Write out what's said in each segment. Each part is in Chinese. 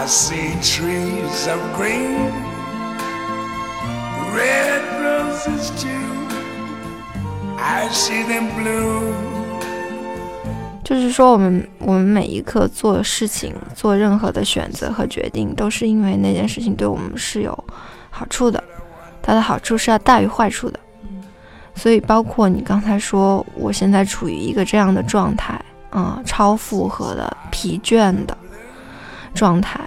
I see trees of green, red roses too. I see them blue. 就是说，我们我们每一刻做事情、做任何的选择和决定，都是因为那件事情对我们是有好处的，它的好处是要大于坏处的。所以，包括你刚才说，我现在处于一个这样的状态，嗯，超负荷的、疲倦的状态，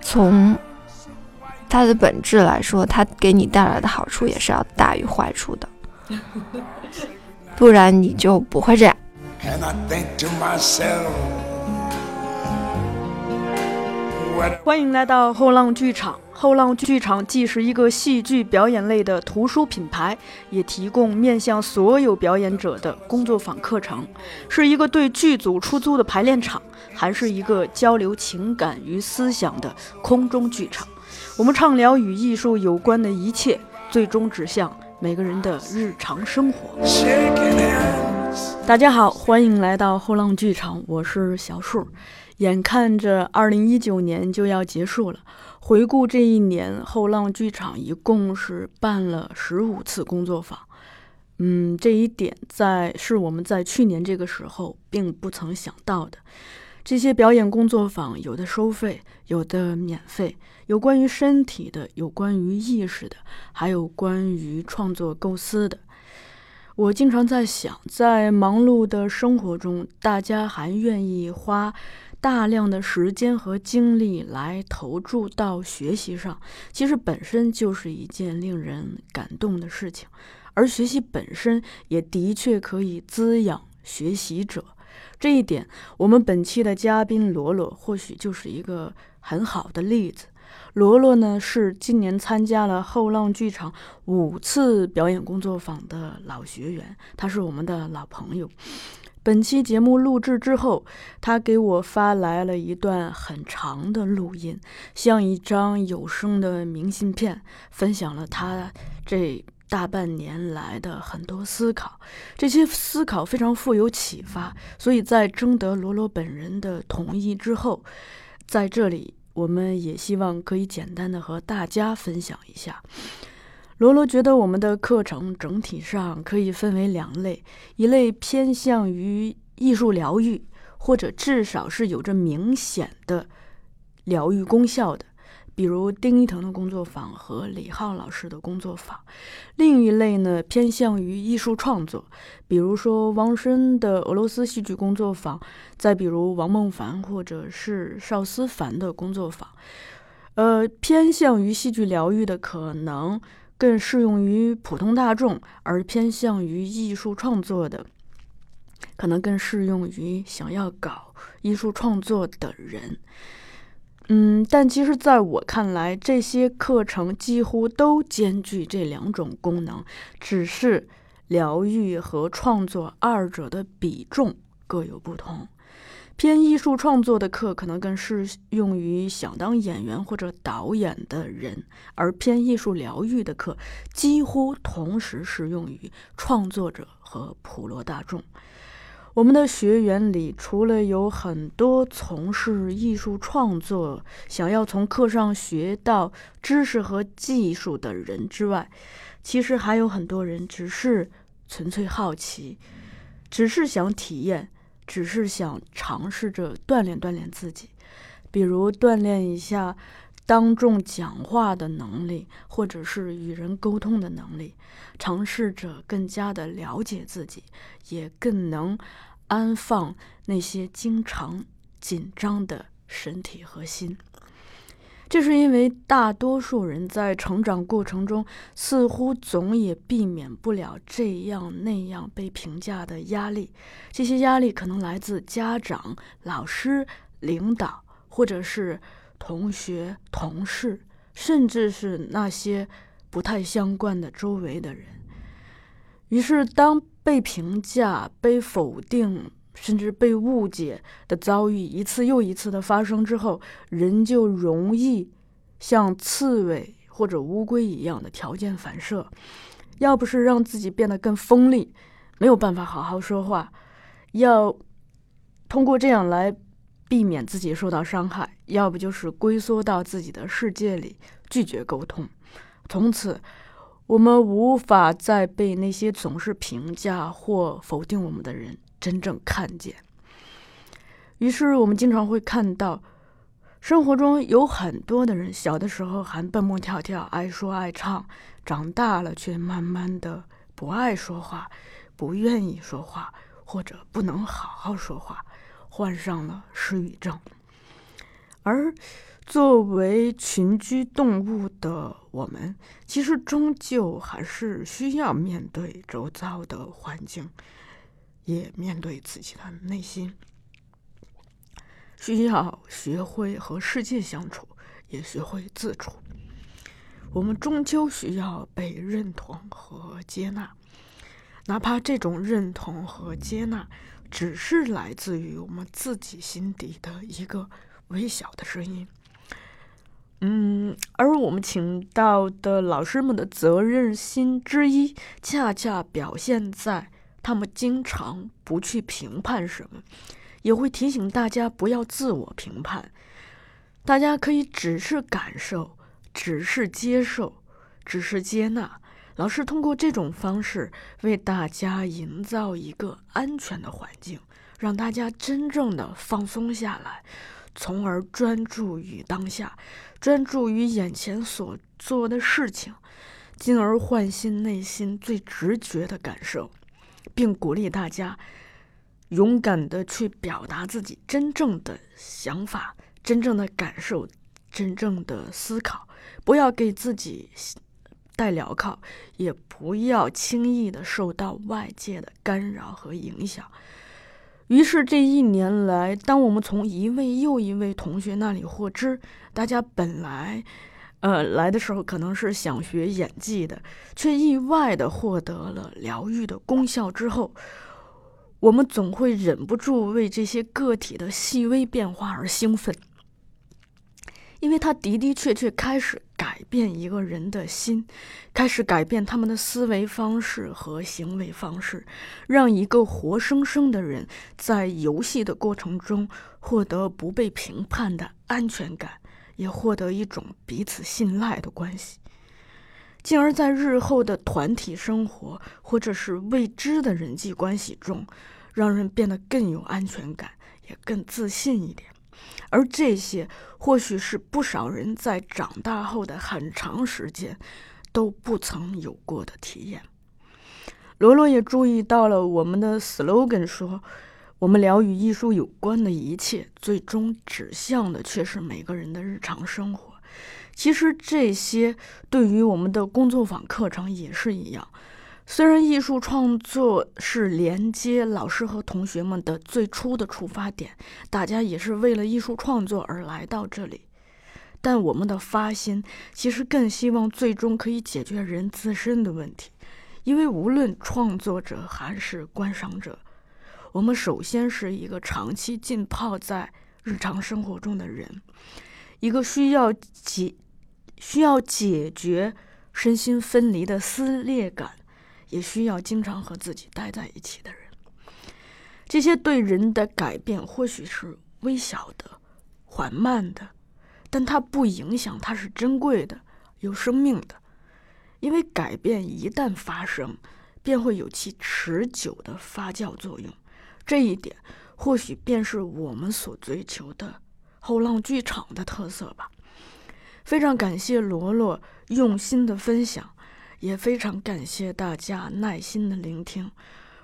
从它的本质来说，它给你带来的好处也是要大于坏处的，不然你就不会这样。And I think to myself, 欢迎来到后浪剧场。后浪剧场既是一个戏剧表演类的图书品牌，也提供面向所有表演者的工作坊课程，是一个对剧组出租的排练场，还是一个交流情感与思想的空中剧场。我们畅聊与艺术有关的一切，最终指向每个人的日常生活。shaking hands. 大家好，欢迎来到后浪剧场，我是小树。眼看着二零一九年就要结束了，回顾这一年，后浪剧场一共是办了十五次工作坊。嗯，这一点在是我们在去年这个时候并不曾想到的。这些表演工作坊有的收费，有的免费，有关于身体的，有关于意识的，还有关于创作构思的。我经常在想，在忙碌的生活中，大家还愿意花大量的时间和精力来投注到学习上，其实本身就是一件令人感动的事情。而学习本身也的确可以滋养学习者，这一点，我们本期的嘉宾罗罗或许就是一个很好的例子。罗罗呢是今年参加了后浪剧场五次表演工作坊的老学员，他是我们的老朋友。本期节目录制之后，他给我发来了一段很长的录音，像一张有声的明信片，分享了他这大半年来的很多思考。这些思考非常富有启发，所以在征得罗罗本人的同意之后，在这里我们也希望可以简单的和大家分享一下。罗罗觉得我们的课程整体上可以分为两类，一类偏向于艺术疗愈，或者至少是有着明显的疗愈功效的，比如丁一腾的工作坊和李浩老师的工作坊；另一类呢偏向于艺术创作，比如说王申的俄罗斯戏剧工作坊，再比如王梦凡或者是邵思凡的工作坊。呃，偏向于戏剧疗愈的可能。更适用于普通大众，而偏向于艺术创作的，可能更适用于想要搞艺术创作的人。嗯，但其实在我看来，这些课程几乎都兼具这两种功能，只是疗愈和创作二者的比重各有不同。偏艺术创作的课可能更适用于想当演员或者导演的人，而偏艺术疗愈的课几乎同时适用于创作者和普罗大众。我们的学员里，除了有很多从事艺术创作、想要从课上学到知识和技术的人之外，其实还有很多人只是纯粹好奇，只是想体验。只是想尝试着锻炼锻炼自己，比如锻炼一下当众讲话的能力，或者是与人沟通的能力，尝试着更加的了解自己，也更能安放那些经常紧张的身体和心。这是因为大多数人在成长过程中，似乎总也避免不了这样那样被评价的压力。这些压力可能来自家长、老师、领导，或者是同学、同事，甚至是那些不太相关的周围的人。于是，当被评价、被否定，甚至被误解的遭遇一次又一次的发生之后，人就容易像刺猬或者乌龟一样的条件反射，要不是让自己变得更锋利，没有办法好好说话，要通过这样来避免自己受到伤害，要不就是龟缩到自己的世界里，拒绝沟通。从此，我们无法再被那些总是评价或否定我们的人真正看见。于是，我们经常会看到，生活中有很多的人，小的时候还蹦蹦跳跳、爱说爱唱，长大了却慢慢的不爱说话，不愿意说话，或者不能好好说话。患上了失语症，而作为群居动物的我们，其实终究还是需要面对周遭的环境，也面对自己的内心，需要学会和世界相处，也学会自处。我们终究需要被认同和接纳，哪怕这种认同和接纳。只是来自于我们自己心底的一个微小的声音，嗯，而我们请到的老师们的责任心之一，恰恰表现在他们经常不去评判什么，也会提醒大家不要自我评判，大家可以只是感受，只是接受，只是接纳。老师通过这种方式为大家营造一个安全的环境，让大家真正的放松下来，从而专注于当下，专注于眼前所做的事情，进而唤醒内心最直觉的感受，并鼓励大家勇敢的去表达自己真正的想法、真正的感受、真正的思考，不要给自己。带镣铐，也不要轻易的受到外界的干扰和影响。于是这一年来，当我们从一位又一位同学那里获知，大家本来，呃，来的时候可能是想学演技的，却意外的获得了疗愈的功效之后，我们总会忍不住为这些个体的细微变化而兴奋。因为他的的确确开始改变一个人的心，开始改变他们的思维方式和行为方式，让一个活生生的人在游戏的过程中获得不被评判的安全感，也获得一种彼此信赖的关系，进而，在日后的团体生活或者是未知的人际关系中，让人变得更有安全感，也更自信一点。而这些，或许是不少人在长大后的很长时间都不曾有过的体验。罗罗也注意到了我们的 slogan，说我们聊与艺术有关的一切，最终指向的却是每个人的日常生活。其实这些对于我们的工作坊课程也是一样。虽然艺术创作是连接老师和同学们的最初的出发点，大家也是为了艺术创作而来到这里，但我们的发心其实更希望最终可以解决人自身的问题。因为无论创作者还是观赏者，我们首先是一个长期浸泡在日常生活中的人，一个需要解需要解决身心分离的撕裂感。也需要经常和自己待在一起的人。这些对人的改变或许是微小的、缓慢的，但它不影响它是珍贵的、有生命的。因为改变一旦发生，便会有其持久的发酵作用。这一点或许便是我们所追求的后浪剧场的特色吧。非常感谢罗罗用心的分享。也非常感谢大家耐心的聆听。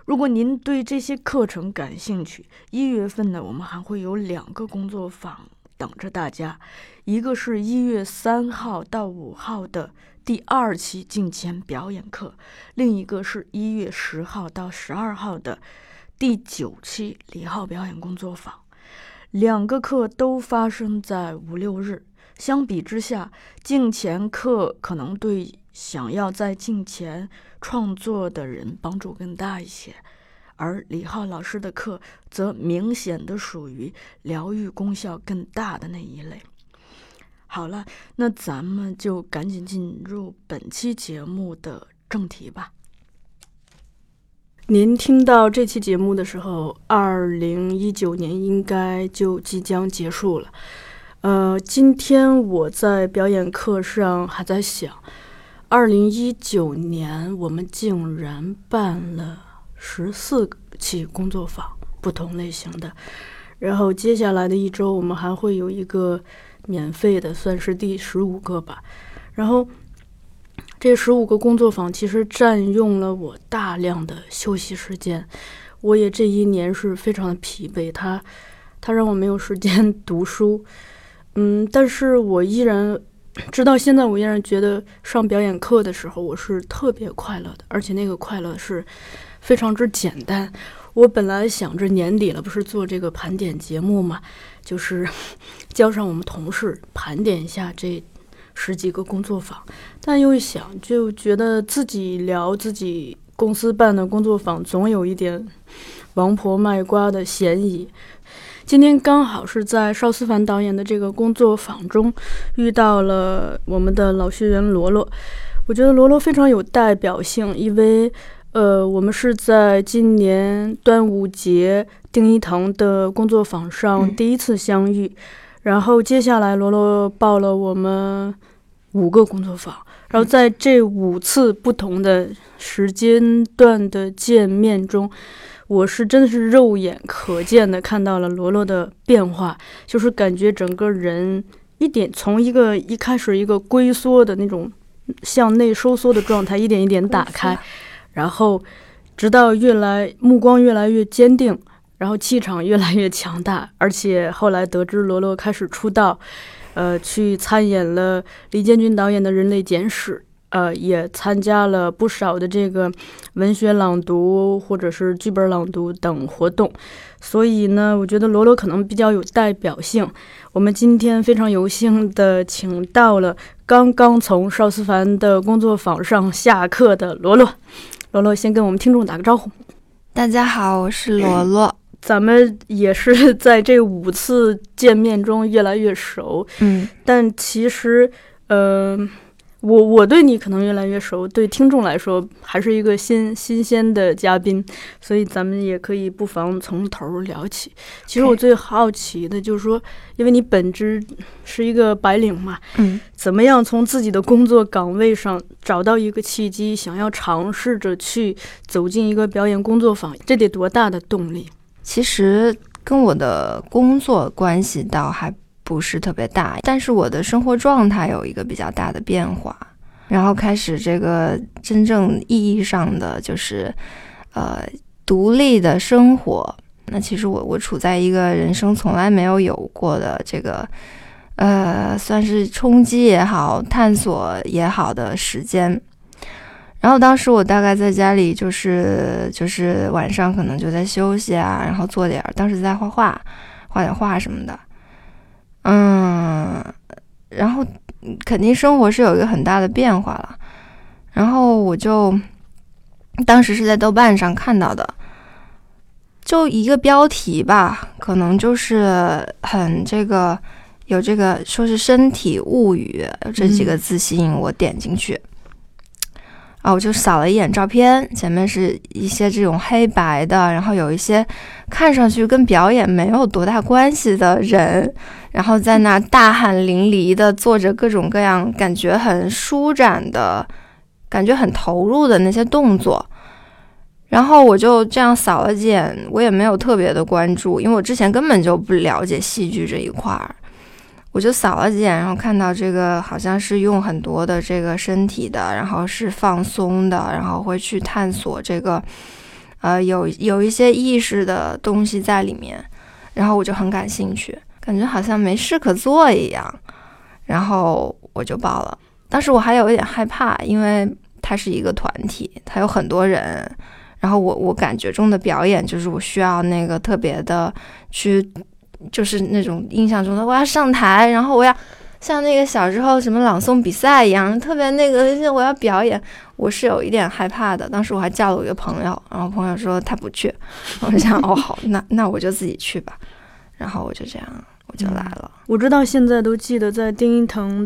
如果您对这些课程感兴趣，一月份呢，我们还会有两个工作坊等着大家。一个是一月三号到五号的第二期镜前表演课，另一个是一月十号到十二号的第九期李浩表演工作坊。两个课都发生在五六日。相比之下，镜前课可能对。想要在镜前创作的人帮助更大一些，而李浩老师的课则明显的属于疗愈功效更大的那一类。好了，那咱们就赶紧进入本期节目的正题吧。您听到这期节目的时候，二零一九年应该就即将结束了。呃，今天我在表演课上还在想，二零一九年我们竟然办了十四期工作坊，不同类型的。然后接下来的一周，我们还会有一个免费的，算是第十五个吧。然后这十五个工作坊其实占用了我大量的休息时间，我也这一年是非常的疲惫，它它让我没有时间 读书。嗯，但是我依然直到现在，我依然觉得上表演课的时候，我是特别快乐的，而且那个快乐是非常之简单。我本来想着年底了，不是做这个盘点节目嘛，就是 叫上我们同事盘点一下这十几个工作坊，但又一想，就觉得自己聊自己公司办的工作坊，总有一点王婆卖瓜的嫌疑。今天刚好是在邵思凡导演的这个工作坊中遇到了我们的老学员罗罗，我觉得罗罗非常有代表性，因为呃，我们是在今年端午节丁一腾的工作坊上第一次相遇，然后接下来罗罗报了我们五个工作坊，然后在这五次不同的时间段的见面中。我是真的是肉眼可见的看到了罗罗的变化，就是感觉整个人一点从一个一开始一个龟缩的那种向内收缩的状态，一点一点打开，然后直到越来目光越来越坚定，然后气场越来越强大，而且后来得知罗罗开始出道，呃，去参演了李建军导演的《人类简史》。呃，也参加了不少的这个文学朗读或者是剧本朗读等活动，所以呢，我觉得罗罗可能比较有代表性。我们今天非常有幸的请到了刚刚从邵思凡的工作坊上下课的罗罗。罗罗先跟我们听众打个招呼。大家好，我是罗罗。咱们也是在这五次见面中越来越熟。嗯，但其实，呃。我我对你可能越来越熟，对听众来说还是一个新新鲜的嘉宾，所以咱们也可以不妨从头聊起。其实我最好奇的就是说，因为你本质是一个白领嘛，嗯，怎么样从自己的工作岗位上找到一个契机，想要尝试着去走进一个表演工作坊，这得多大的动力？其实跟我的工作关系倒还。不是特别大，但是我的生活状态有一个比较大的变化，然后开始这个真正意义上的就是，呃，独立的生活。那其实我我处在一个人生从来没有有过的这个，呃，算是冲击也好，探索也好的时间。然后当时我大概在家里，就是就是晚上可能就在休息啊，然后做点，当时在画画，画点画什么的。嗯，然后肯定生活是有一个很大的变化了。然后我就当时是在豆瓣上看到的，就一个标题吧，可能就是很这个有这个说是身体物语这几个字吸引我点进去。啊，我就扫了一眼照片，前面是一些这种黑白的，然后有一些看上去跟表演没有多大关系的人，然后在那大汗淋漓的做着各种各样感觉很舒展的感觉很投入的那些动作，然后我就这样扫了几眼，我也没有特别的关注，因为我之前根本就不了解戏剧这一块儿。我就扫了几眼，然后看到这个好像是用很多的这个身体的，然后是放松的，然后会去探索这个，呃，有有一些意识的东西在里面，然后我就很感兴趣，感觉好像没事可做一样，然后我就报了。当时我还有一点害怕，因为它是一个团体，它有很多人，然后我我感觉中的表演就是我需要那个特别的去。就是那种印象中的，我要上台，然后我要像那个小时候什么朗诵比赛一样，特别那个，我要表演，我是有一点害怕的。当时我还叫了我一个朋友，然后朋友说他不去，我就想，哦好，那那我就自己去吧。然后我就这样，我就来了。我知道现在都记得在丁一腾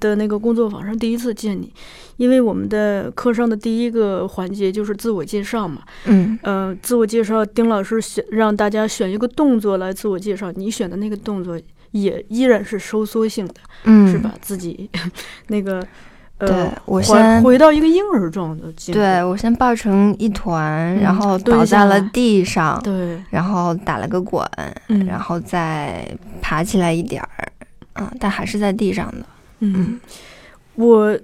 的那个工作坊上第一次见你，因为我们的课上的第一个环节就是自我介绍嘛。嗯呃，自我介绍，丁老师选让大家选一个动作来自我介绍，你选的那个动作也依然是收缩性的，嗯，是吧？？自己 那个对呃，我先回到一个婴儿状的境对我先抱成一团，然嗯后倒在了地上，对，然后打了个滚，嗯，然后再爬起来一点儿，嗯，但还是在地上的。嗯，我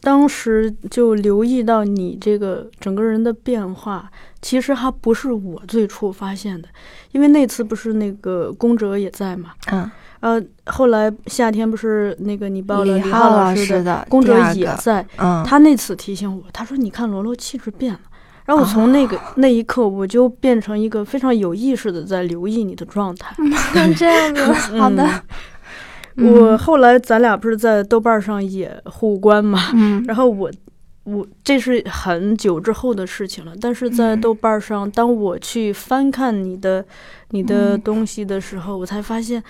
当时就留意到你这个整个人的变化，其实还不是我最初发现的，因为那次不是那个宫哲也在嘛，嗯，呃，后来夏天不是那个你报了李李浩老老师的，的宫哲也在，嗯，他那次提醒我，他说：“你看罗罗气质变了。”然后我从那个、那一刻，我就变成一个非常有意识的在留意你的状态。这样子，好的。嗯我后来咱俩不是在豆瓣上也互关嘛，嗯。然后我我这是很久之后的事情了，但是在嗯。豆瓣上，当我去翻看你的你的嗯东西的时候，我才发现，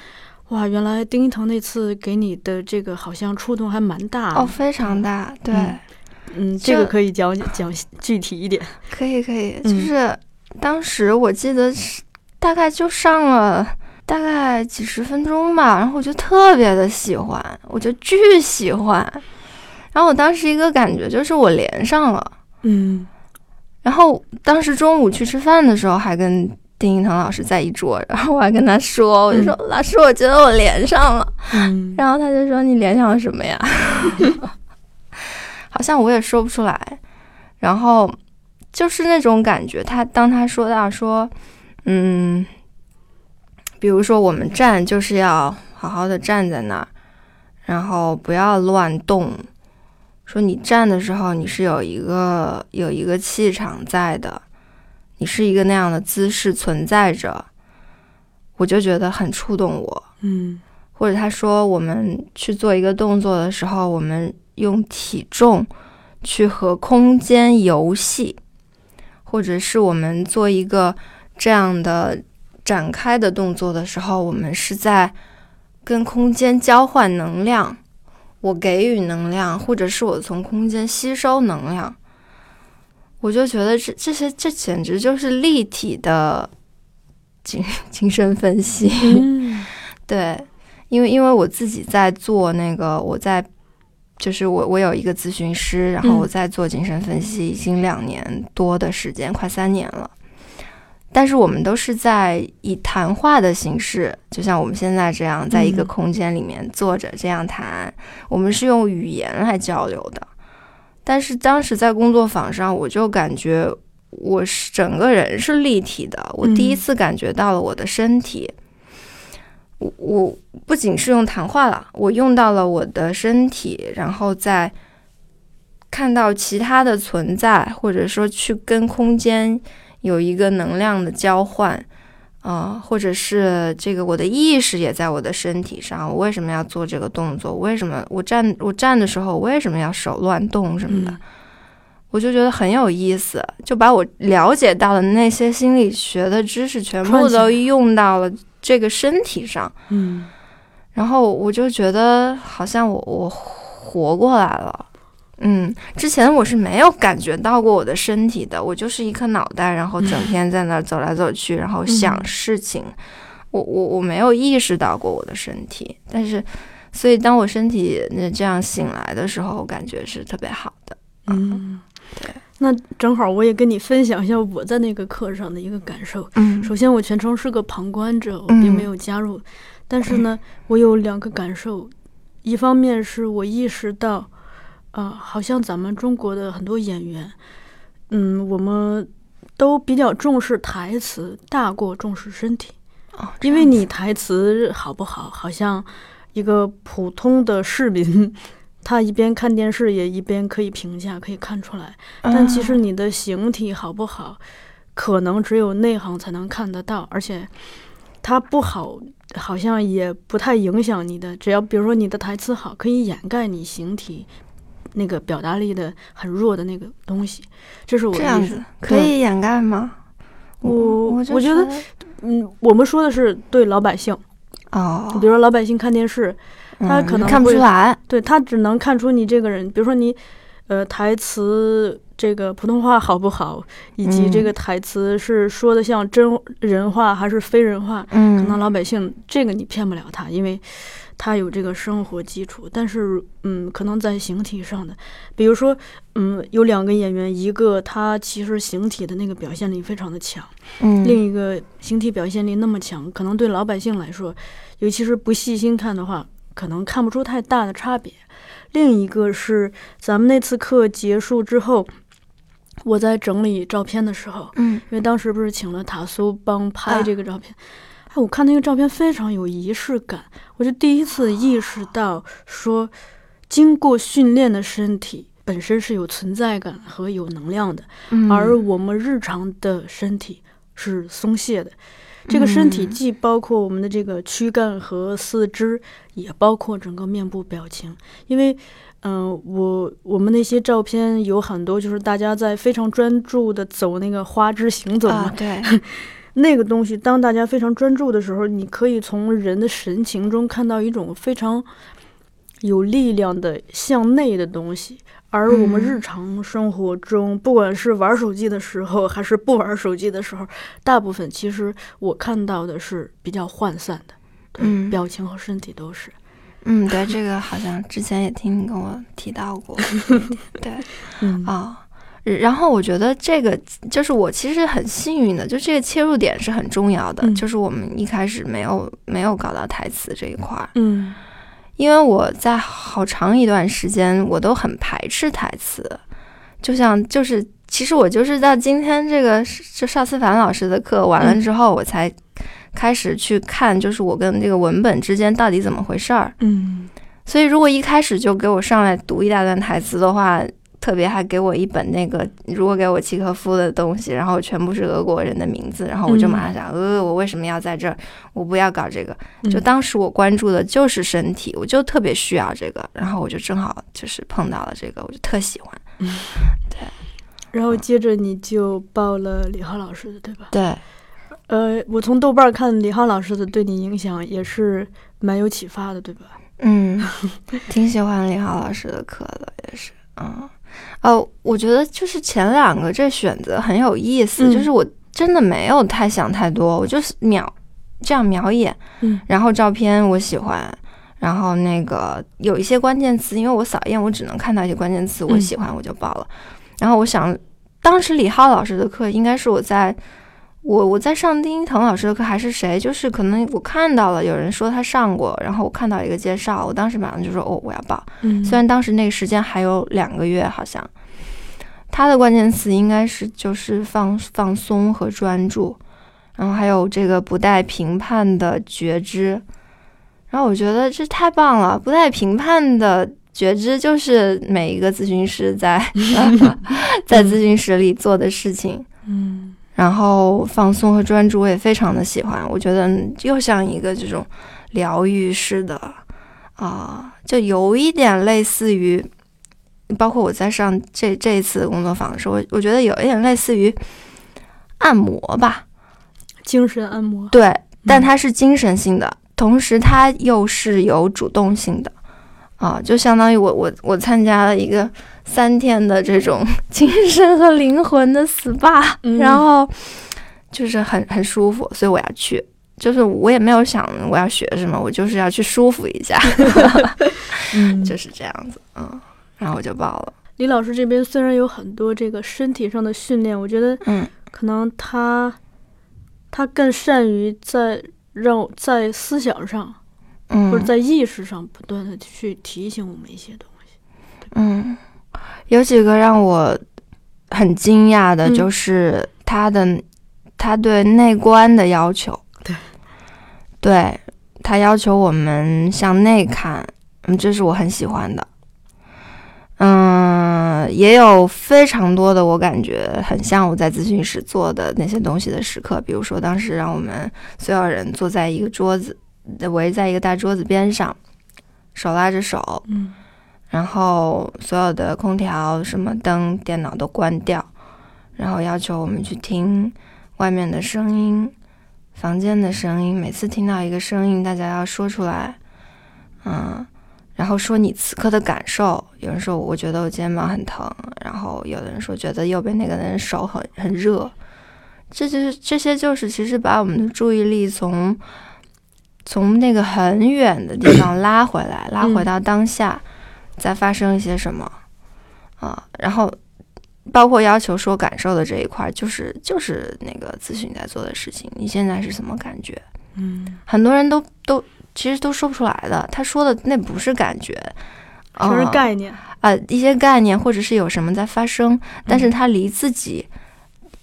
哇，原来丁一腾那次给你的这个好像触动还蛮大的。哦，非常大，对，嗯嗯，这个可以讲讲具体一点。可以可以，就嗯。是当时我记得是大概就上了大概几十分钟吧，然后我就特别的喜欢，我就巨喜欢，然后我当时一个感觉就是我连上了，嗯然后当时中午去吃饭的时候还跟。丁一腾老师在一桌，然后我还跟他说，我就说、老师，我觉得我连上了。嗯然后他就说：“你连上了什么呀？” 好像我也说不出来。然后就是那种感觉，他当他说到说，嗯，比如说我们站就是要好好的站在那儿，然后不要乱动。说你站的时候，你是有一个有一个气场在的，你是一个那样的姿势存在着，我就觉得很触动我。嗯或者他说我们去做一个动作的时候，我们用体重去和空间游戏，或者是我们做一个这样的展开的动作的时候，我们是在跟空间交换能量，我给予能量，或者是我从空间吸收能量。我就觉得这这些这简直就是立体的精 精神分析。嗯 对，因为因为我自己在做那个，我在就是我我有一个咨询师，然后嗯我在做精神分析，已经两年多的时间，快三年了。但是我们都是在以谈话的形式，就像我们现在这样，在一个嗯空间里面坐着这样谈，我们是用语言来交流的。但是当时在工作坊上，我就感觉我是整个人是立体的，我第一嗯次感觉到了我的身体。我我不仅是用谈话了，我用到了我的身体，然后再看到其他的存在，或者说去跟空间有一个能量的交换，啊、或者是这个我的意识也在我的身体上。我为什么要做这个动作？为什么我站我站的时候，我为什么要手乱动什么的？嗯我就觉得很有意思，就把我了解到的那些心理学的知识全部都用到了这个身体上。嗯然后我就觉得好像我我活过来了，嗯，之前我是没有感觉到过我的身体的，我就是一颗脑袋，然后整天在那儿走来走去，然后想嗯事情，我我我没有意识到过我的身体，但是，所以当我身体那这样醒来的时候，我感觉是特别好的，嗯，对。那正好我也跟你分享一下我在那个课上的一个感受。嗯首先，我全程是个旁观者，我嗯并没有加入。但是呢，我有两个感受，一方面是我意识到，啊、好像咱们中国的很多演员，嗯，我们都比较重视台词，大过重视身体。哦，因为你台词好不好，好像一个普通的市民，他一边看电视也一边可以评价，可以看出来。但其实嗯你的形体好不好，可能只有内行才能看得到，而且他不好，好像也不太影响你的。只要比如说你的台词好，可以掩盖你形体那个表达力的很弱的那个东西。这是我这样子。可以掩盖吗？我我我觉得嗯，我们说的是对老百姓，哦比，如说老百姓看电视，他嗯看不可能会出来。对他只能看出你这个人，比如说你，呃，台词这个普通话好不好，以及这嗯个台词是说的像真人话还是非人话，可能嗯老百姓这个你骗不了他，因为他有这个生活基础。但是，嗯，可能在形体上的，比如说，嗯，有两个演员，一个他其实形体的那个表现力非常的强，嗯，另一个形体表现力那么强，可能对老百姓来说，尤其是不细心看的话，可能看不出太大的差别。另一个是咱们那次课结束之后，我在整理照片的时候，嗯因为当时不是请了塔苏帮拍啊这个照片，哎，我看那个照片非常有仪式感，我就第一次意识到说，经过训练的身体本身是有存在感和有能量的。嗯，而我们日常的身体是松懈的。这个身体嗯既包括我们的这个躯干和四肢，也包括整个面部表情。因为，嗯、我我们那些照片有很多，就是大家在非常专注的走那个花枝行走嘛，啊，对，那个东西，当大家非常专注的时候，你可以从人的神情中看到一种非常有力量的向内的东西。而我们嗯日常生活中，不管是玩手机的时候，还是不玩手机的时候，大部分其实我看到的是比较涣散的，对嗯表情和身体都是。嗯，对，这个好像之前也听你跟我提到过，对嗯啊。然后我觉得这个就是我其实很幸运的，就这个切入点是很重要的，嗯就是我们一开始没有没有搞到台词这一块儿，嗯因为我在好长一段时间我都很排斥台词，就像就是其实我就是到今天这个就邵思凡老师的课完了嗯之后，我才开始去看，就是我跟这个文本之间到底怎么回事儿。嗯所以如果一开始就给我上来读一大段台词的话，特别还给我一本那个，如果给我契诃夫的东西，然后全部是俄国人的名字，然后我就马上想，呃，我为什么要在这儿？我不要搞这个。就嗯当时我关注的就是身体，我就特别需要这个，然后我就正好就是碰到了这个，我就特喜欢。对然后接着你就报了李浩老师的，对吧？对，呃，我从豆瓣看李浩老师的对你影响也是蛮有启发的，对吧？嗯，挺喜欢李浩老师的课的，也是，嗯，哦，我觉得就是前两个这选择很有意思，嗯就是我真的没有太想太多，我就是秒这样瞄一眼，嗯。然后照片我喜欢，然后那个有一些关键词，因为我扫一眼我只能看到一些关键词，我嗯。喜欢我就报了，然后我想，当时李浩老师的课应该是我在。我我在上丁一腾老师的课还是谁，就是可能我看到了有人说他上过，然后我看到一个介绍，我当时马上就说哦我要报，嗯。虽然当时那个时间还有两个月好像，他的关键词应该是就是放放松和专注，然后还有这个不带评判的觉知，然后我觉得这太棒了，不带评判的觉知就是每一个咨询师在 在咨询室里做的事情。嗯然后放松和专注我也非常的喜欢，我觉得又像一个这种疗愈式的啊、就有一点类似于，包括我在上这这一次工作坊的时候，我我觉得有一点类似于按摩吧，精神按摩。对，但它是精神性的，同时它又是有主动性的。啊，就相当于我我我参加了一个三天的这种 精神和灵魂的 SPA，、嗯。然后就是很很舒服，所以我要去。就是我也没有想我要学什么，我就是要去舒服一下，嗯。就是这样子，嗯，然后我就报了，李老师这边虽然有很多这个身体上的训练，我觉得嗯。可能他他更善于在让在思想上嗯，或者在意识上不断的去提醒我们一些东西。嗯，有几个让我很惊讶的，嗯就是他的、他对内观的要求。对，对他要求我们向内看，嗯，这是我很喜欢的。嗯，也有非常多的我感觉很像我在咨询室做的那些东西的时刻，比如说当时让我们所有人坐在一个桌子，围在一个大桌子边上，手拉着手，嗯然后所有的空调、什么灯、电脑都关掉，然后要求我们去听外面的声音、房间的声音。每次听到一个声音，大家要说出来。嗯，然后说你此刻的感受。有人说我觉得我肩膀很疼，然后有的人说觉得右边那个人手很很热。这就是这些，就是其实把我们的注意力从从那个很远的地方拉回来，拉回到当下，在发生一些什么啊？然后包括要求说感受的这一块，就是就是那个咨询在做的事情。你现在是什么感觉？嗯，很多人都都其实都说不出来的。他说的那不是感觉，全是概念啊，一些概念或者是有什么在发生，但是他离自己。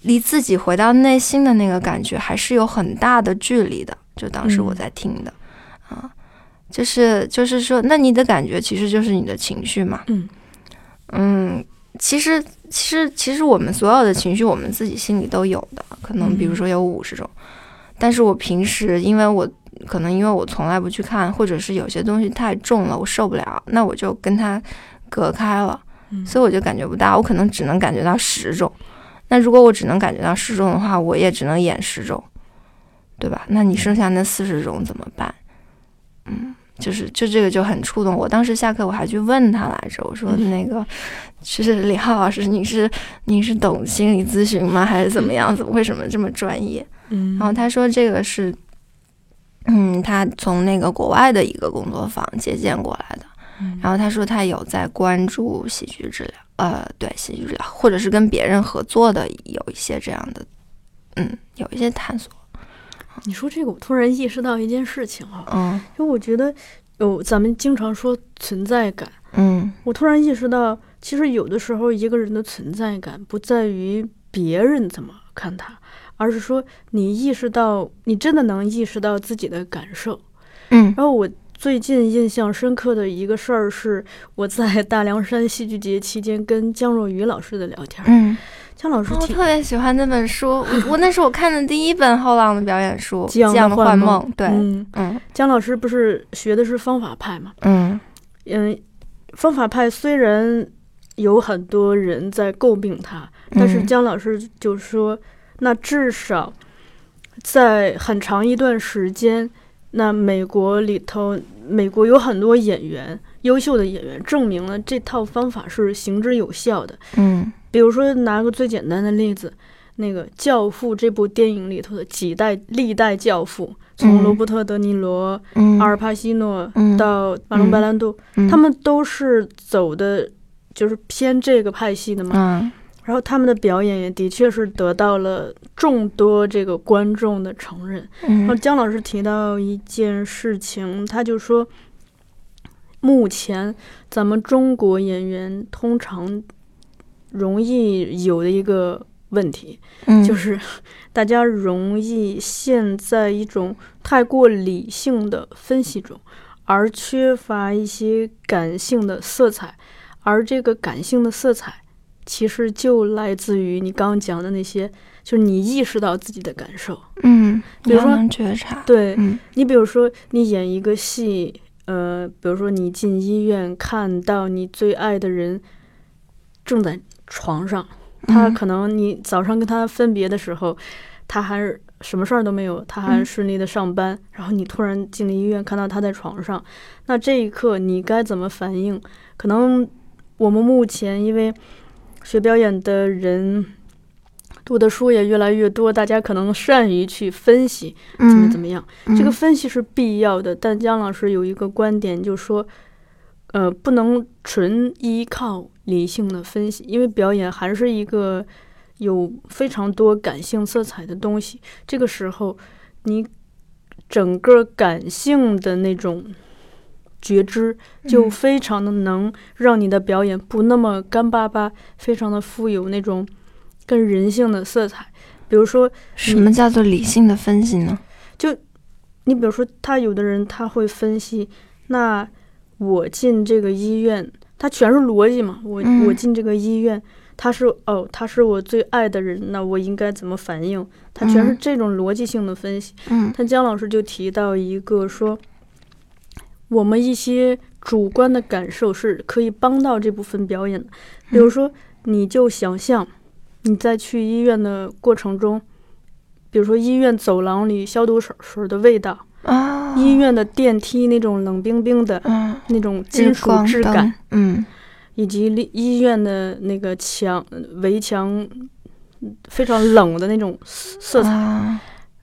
离自己回到内心的那个感觉还是有很大的距离的。就当时我在听的，啊，就是就是说，那你的感觉其实就是你的情绪嘛。嗯嗯，其实其实其实我们所有的情绪，我们自己心里都有的，可能比如说有五十种。但是我平时因为我可能因为我从来不去看，或者是有些东西太重了，我受不了，那我就跟它隔开了，所以我就感觉不到，我可能只能感觉到十种。那如果我只能感觉到十种的话，我也只能演十种，对吧？那你剩下那四十种怎么办？嗯，就是就这个就很触动我。当时下课我还去问他来着，我说那个是李浩老师，你是你是懂心理咨询吗？还是怎么样子？为什么这么专业？嗯，然后他说这个是，嗯，他从那个国外的一个工作坊借鉴过来的。然后他说他有在关注喜剧治疗。呃，对，喜剧治疗，或者是跟别人合作的，有一些这样的，嗯，有一些探索。你说这个，我突然意识到一件事情啊，嗯，就我觉得有咱们经常说存在感，嗯，我突然意识到，其实有的时候一个人的存在感不在于别人怎么看他，而是说你意识到，你真的能意识到自己的感受，嗯，然后我。最近印象深刻的一个事儿是，我在大凉山戏剧节期间跟姜若愚老师的聊天。嗯，姜老师，我特别喜欢那本书，我我那是我看的第一本后浪的表演书《激昂的幻梦》。对，嗯嗯，姜老师不是学的是方法派吗？嗯嗯，方法派虽然有很多人在诟病他，但是姜老师就说，那至少在很长一段时间。那美国里头，美国有很多演员，优秀的演员，证明了这套方法是行之有效的。嗯，比如说拿个最简单的例子，那个《教父》这部电影里头的几代历代教父，从罗伯特·德尼罗、阿尔帕西诺到马龙·白兰度，他们都是走的，就是偏这个派系的嘛。然后他们的表演也的确是得到了众多这个观众的承认。然后姜老师提到一件事情，他就说，目前咱们中国演员通常容易有的一个问题，就是 大家容易陷在一种太过理性的分析中，而缺乏一些感性的色彩，而这个感性的色彩。其实就来自于你刚刚讲的那些，就是你意识到自己的感受，嗯，比如说觉察，对你，比如说你演一个戏，呃，比如说你进医院看到你最爱的人正在床上，他可能你早上跟他分别的时候，他还是什么事儿都没有，他还顺利的上班，然后你突然进了医院看到他在床上，那这一刻你该怎么反应？可能我们目前因为。学表演的人读的书也越来越多，大家可能善于去分析怎么怎么样。这个分析是必要的，但姜老师有一个观点，就是说，呃，不能纯依靠理性的分析，因为表演还是一个有非常多感性色彩的东西。这个时候，你整个感性的那种。觉知就非常的能让你的表演不那么干巴巴，非常的富有那种更人性的色彩。比如说，什么叫做理性的分析呢？就你比如说，他有的人他会分析，那我进这个医院，他全是逻辑嘛。我我进这个医院，他是哦，他是我最爱的人，那我应该怎么反应？他全是这种逻辑性的分析。嗯，他姜老师就提到一个说。我们一些主观的感受是可以帮到这部分表演的，比如说，你就想象你在去医院的过程中，比如说医院走廊里消毒水水的味道啊，医院的电梯那种冷冰冰的嗯，那种金属质感，，嗯。以及医院的那个墙围墙嗯非常冷的那种色彩，啊。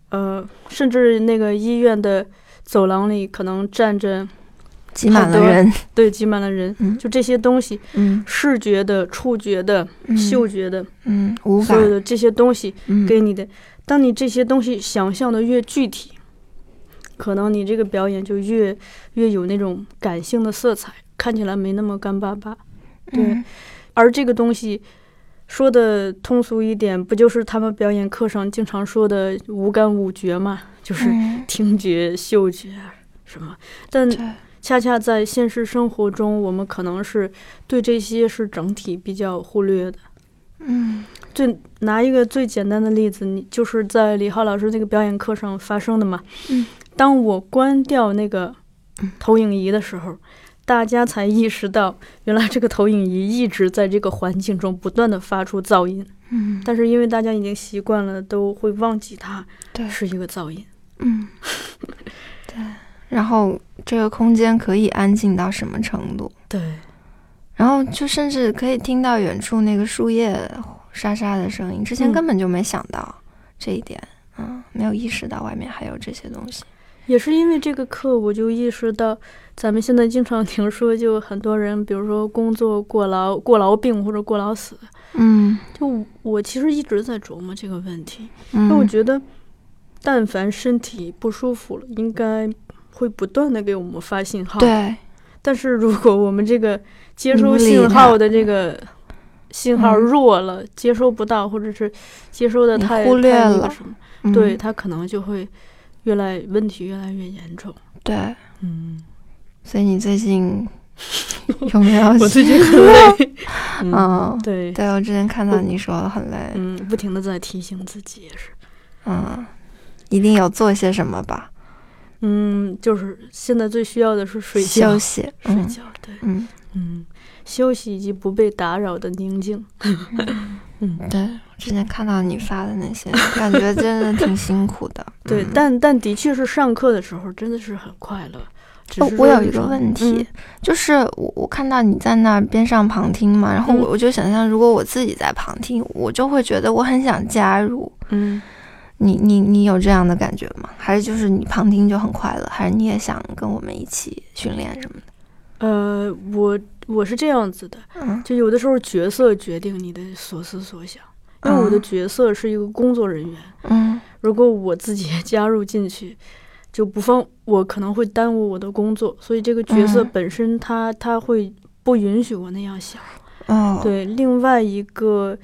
呃，甚至那个医院的走廊里可能站着挤满了人，对挤满了人，嗯。就这些东西，嗯。视觉的、触觉的、嗯。嗅觉的，嗯，无所，有的这些东西嗯。给你的，当你这些东西想象的越具体，可能你这个表演就越越有那种感性的色彩，看起来没那么干巴巴。对嗯而这个东西说的通俗一点，不就是他们表演课上经常说的五感五觉嘛？就是嗯听觉、嗅觉什么。但，恰恰在现实生活中，我们可能是对这些是整体比较忽略的。嗯最拿一个最简单的例子，你就是在李浩老师那个表演课上发生的嘛。嗯，当我关掉那个嗯投影仪的时候，大家才意识到，原来这个投影仪一直在这个环境中不断的发出噪音。嗯，但是因为大家已经习惯了，都会忘记它对，是一个噪音。嗯，对，然后这个空间可以安静到什么程度？对，然后就甚至可以听到远处那个树叶沙沙的声音，之前嗯根本就没想到这一点，嗯，没有意识到外面还有这些东西。也是因为这个课，我就意识到，咱们现在经常听说，就很多人，比如说工作过劳、过劳病或者过劳死。嗯就我其实一直在琢磨这个问题，嗯，因为我觉得，但凡身体不舒服了，应该会不断的给我们发信号。。对，但是如果我们这个接收信号的这个信号嗯弱了，接收不到，或者是接收的太忽略了什么，嗯对他可能就会越来问题越来越严重。对，嗯，所以你最近 有没有？我最近很累。嗯，嗯，对，对我之前看到你说很累，嗯，不停的在提醒自己也是。嗯，一定要做些什么吧，嗯，就是现在最需要的是睡觉，休息，睡嗯觉，对，嗯，嗯，休息以及不被打扰的宁静。嗯，对，我之前看到你发的那些，感觉真的挺辛苦的。对，嗯但但的确是上课的时候真的是很快乐。哦我有一个问题，嗯就是我我看到你在那儿边上旁听嘛，然后嗯我我就想象，如果我自己在旁听，我就会觉得我很想加入。嗯，你你你有这样的感觉吗？还是就是你旁听就很快乐？还是你也想跟我们一起训练什么的？呃，我我是这样子的，嗯。就有的时候角色决定你的所思所想，因为我的嗯。角色是一个工作人员，嗯。如果我自己也 加入进去，就不方我可能会耽误我的工作，所以这个角色嗯。本身他他会不允许我那样想。哦，对，另外一个，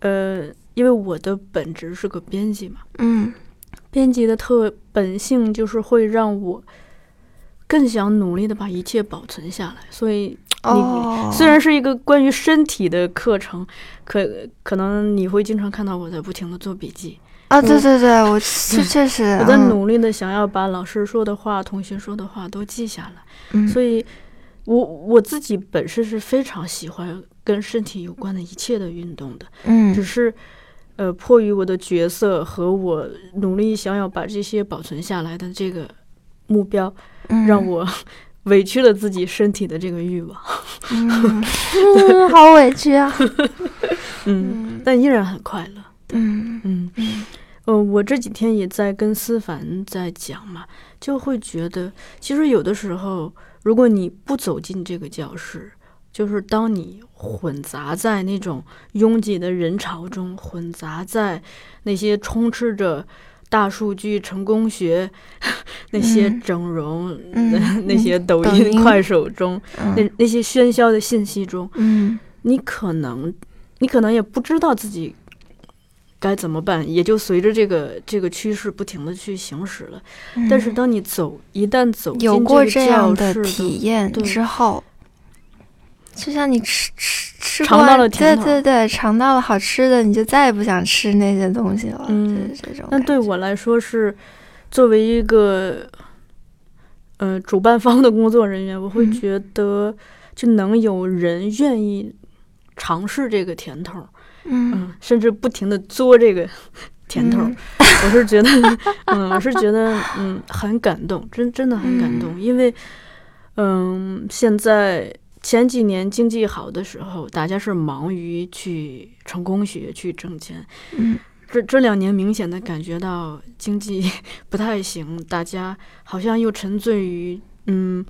呃，因为我的本职是个编辑嘛，嗯。编辑的特本性就是会让我更想努力的把一切保存下来，所以你，虽然是一个关于身体的课程，可可能你会经常看到我在不停的做笔记，啊，对对对，我 确确实我在嗯。努力的想要把老师说的话、同学说的话都记下来，嗯。所以我我自己本身是非常喜欢跟身体有关的一切的运动的，嗯。只是。呃，迫于我的角色和我努力想要把这些保存下来的这个目标，嗯让我 委屈了自己身体的这个欲望。嗯，好委屈啊。嗯，嗯但依然很快乐。嗯嗯，嗯呃，我这几天也在跟思凡在讲嘛，就会觉得，其实有的时候，如果你不走进这个教室，就是当你混杂在那种拥挤的人潮中，混杂在那些充斥着大数据、成功学、那些嗯整容、嗯。那些抖抖音、音快手中，那嗯。那些喧嚣的信息中，嗯。你可能，你可能也不知道自己该怎么办，也就随着这个这个趋势不停的去行驶了。但是嗯当你走，一旦走进有过这这样的体验之后，就像你吃吃吃尝到惯了甜头对对对，尝到了好吃的，你就再也不想吃那些东西了。嗯就是这种那。对我来说是作为一个呃主办方的工作人员，我会嗯觉得就能有人愿意尝试这个甜头，嗯嗯，甚至不停的嘬这个 甜头我是觉得，嗯，我是觉得，嗯，很感动，真真的很感动，因为，嗯，现在前几年经济好的时候，大家是忙于去成功学、去挣钱。嗯这这两年明显的感觉到经济 不太行，大家好像又沉醉于，嗯。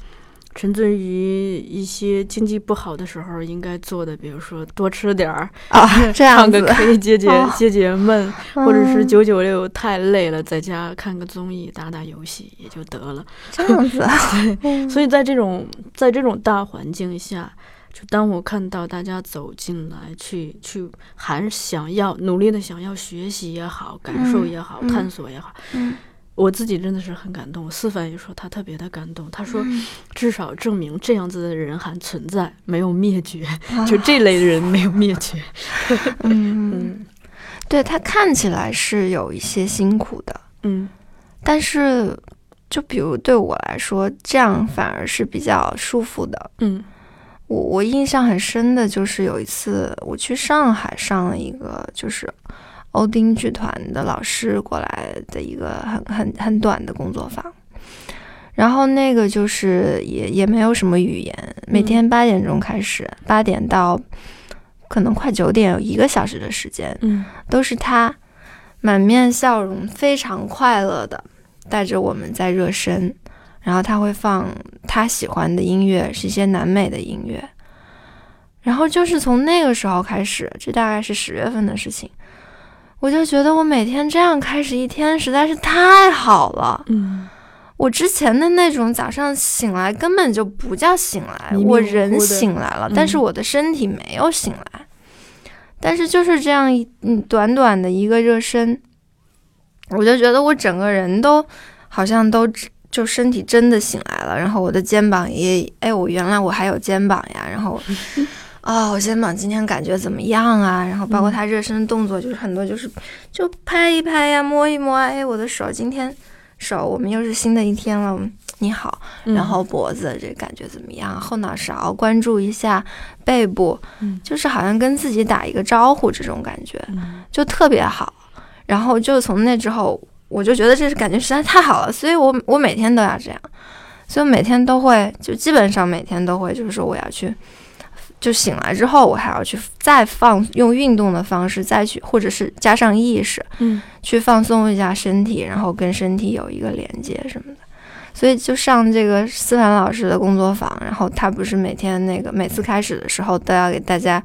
沉醉于一些经济不好的时候应该做的，比如说多吃点儿，啊，这样子可以，解解哦解解闷，或者是嗯。九九六太累了，在家看个综艺、打打游戏也就得了。这样子，对所以在这种在这种大环境下，就当我看到大家走进来，去去还想要努力的想要学习也好，感受也好，嗯。探索也好，嗯我自己真的是很感动。思凡也说他特别的感动，他说嗯至少证明这样子的人还存在，没有灭绝，啊 就这类人没有灭绝。嗯，嗯对他看起来是有一些辛苦的，嗯但是就比如对我来说，这样反而是比较舒服的。嗯我我印象很深的就是有一次我去上海上了一个就是欧丁剧团的老师过来的一个很很很短的工作坊，然后那个就是也也没有什么语言，每天八点钟开始，八点到可能快九点有一个小时的时间，嗯。都是他满面笑容、非常快乐的带着我们在热身，然后他会放他喜欢的音乐，是一些南美的音乐。然后就是从那个时候开始，这大概是十月份的事情，我就觉得我每天这样开始一天实在是太好了。嗯我之前的那种早上醒来根本就不叫醒来，迷迷糊我人醒来了，嗯但是我的身体没有醒来。但是就是这样一嗯短短的一个热身，我就觉得我整个人都好像都就身体真的醒来了，然后我的肩膀也哎，我原来我还有肩膀呀，然后啊、我肩膀今天感觉怎么样啊？然后包括嗯他热身动作，就是很多就是就拍一拍呀，摸一摸啊，哎，我的手今天手我们又是新的一天了，你好，嗯然后脖子这感觉怎么样？后脑勺关注一下背部，嗯就是好像跟自己打一个招呼这种感觉，嗯就特别好。然后就从那之后，我就觉得这是感觉实在太好了，所以我我每天都要这样，所以每天都会，就基本上每天都会，就是说我要去。就醒来之后，我还要去再放用运动的方式再去，或者是加上意识，嗯去放松一下身体，然后跟身体有一个连接什么的。所以就上这个思凡老师的工作坊，然后他不是每天那个每次开始的时候都要给大家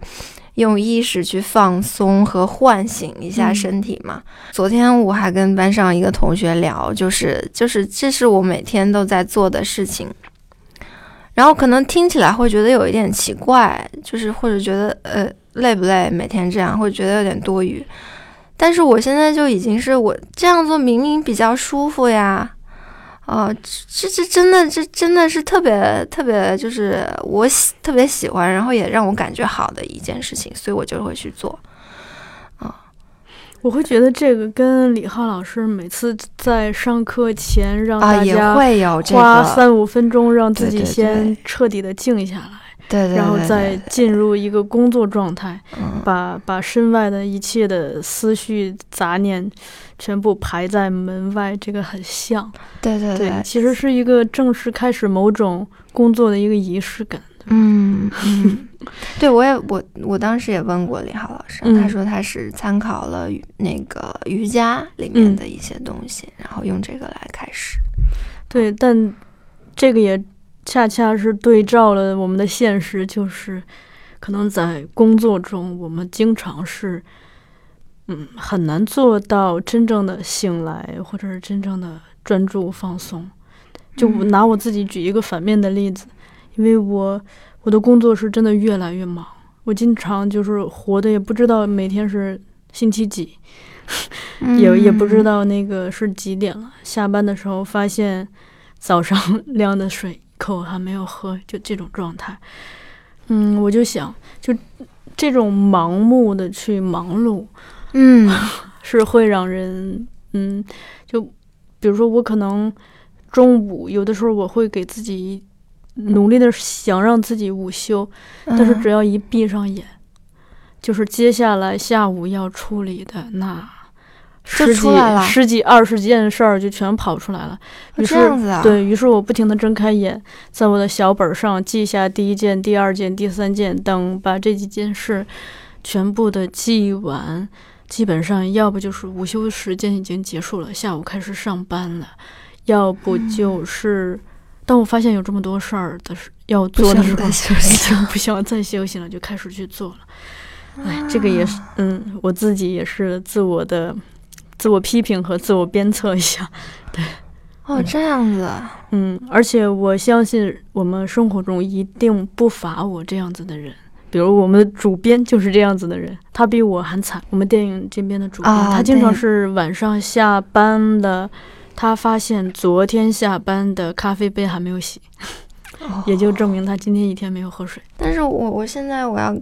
用意识去放松和唤醒一下嗯身体嘛。昨天我还跟班上一个同学聊，就是就是这是我每天都在做的事情。然后可能听起来会觉得有一点奇怪，就是或者觉得呃累不累，每天这样会觉得有点多余。但是我现在就已经是我这样做明明比较舒服呀，啊、这这真的这真的是特别特别就是我喜特别喜欢，然后也让我感觉好的一件事情，所以我就会去做。我会觉得这个跟李浩老师每次在上课前让大家花，三五分钟让自己先彻底的静下来，对对对，然后再进入一个工作状态，嗯把把身外的一切的思绪杂念全部排在门外，这个很像。对对对，其实是一个正式开始某种工作的一个仪式感。嗯嗯，对我也我我当时也问过李浩老师，嗯他说他是参考了那个瑜伽里面嗯的一些东西，然后用这个来开始。对，但这个也恰恰是对照了我们的现实，就是可能在工作中，我们经常是，嗯，很难做到真正的醒来，或者是真正的专注放松。就我嗯拿我自己举一个反面的例子，因为我我的工作是真的越来越忙，我经常就是活的也不知道每天是星期几，也也不知道。那个是几点了。下班的时候发现早上 晾的水一口还没有喝，就这种状态。嗯，我就想，就这种盲目的去忙碌，嗯是会让人，嗯，就比如说我可能中午有的时候我会给自己努力的想让自己午休，但是只要一闭上眼，就是接下来下午要处理的那十几十几二十件事儿就全跑出来了。于是对于是，我不停的睁开眼，在我的小本儿上记下第一件、第二件、第三件，等把这几件事全部的记完，基本上要不就是午休时间已经结束了，下午开始上班了，要不嗯。就是当我发现有这么多事儿的时要做的时候，已息经不想再休息了，就开始去做了。哎，这个也是，嗯，我自己也是自我的自我批评和自我鞭策一下。对哦，这样子啊，嗯，而且我相信我们生活中一定不乏我这样子的人，比如我们的主编就是这样子的人，他比我还惨。我们电影这边的主编，啊他经常是晚上下班的，他发现昨天下班的咖啡杯还没有洗，哦也就证明他今天一天没有喝水。但是我我现在我要，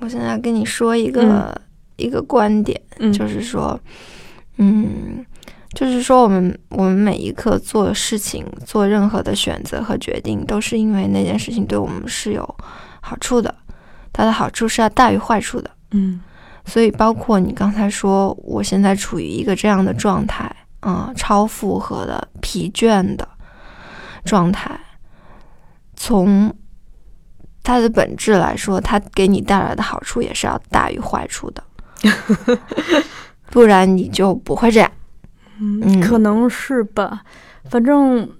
我现在要跟你说一个、一个观点，嗯，就是说，嗯，就是说我们我们每一刻做事情、做任何的选择和决定，都是因为那件事情对我们是有好处的，它的好处是要大于坏处的。嗯所以，包括你刚才说，我现在处于一个这样的状态，啊、超负荷的、疲倦的状态，从它的本质来说，它给你带来的好处也是要大于坏处的，不然你就不会这样。嗯，嗯可能是吧。反正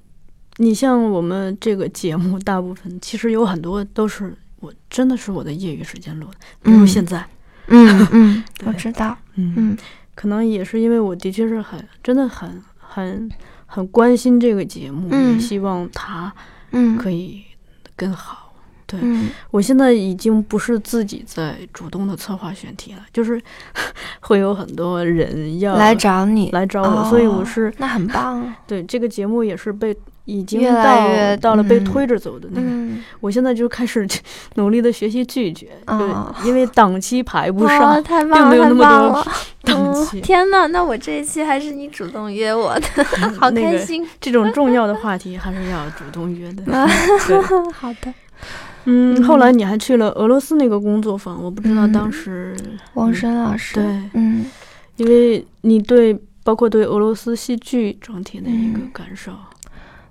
你像我们这个节目，大部分其实有很多都是我真的是我的业余时间录的，比如嗯现在。嗯 嗯，对我知道。嗯嗯可能也是因为我的确是很真的很很很关心这个节目，嗯也希望它嗯，可以更好。对、嗯我现在已经不是自己在主动的策划选题了，就是 会有很多人要来找你，来找我，所以我哦是那很棒。对这个节目也是被已经越来到越到了被嗯推着走的那个。嗯，我现在就开始努力的学习拒绝，哦对，因为档期排不哦上，太棒了，太并没有那么多棒了。档期。嗯天呐，那我这一期还是你主动约我的，好那个开心。这种重要的 话题还是要主动约的。好的，嗯，后来你还去了俄罗斯那个工作坊，我不知道嗯当时，王申老师，对，嗯，因为你对包括对俄罗斯戏剧整体的一个嗯感受，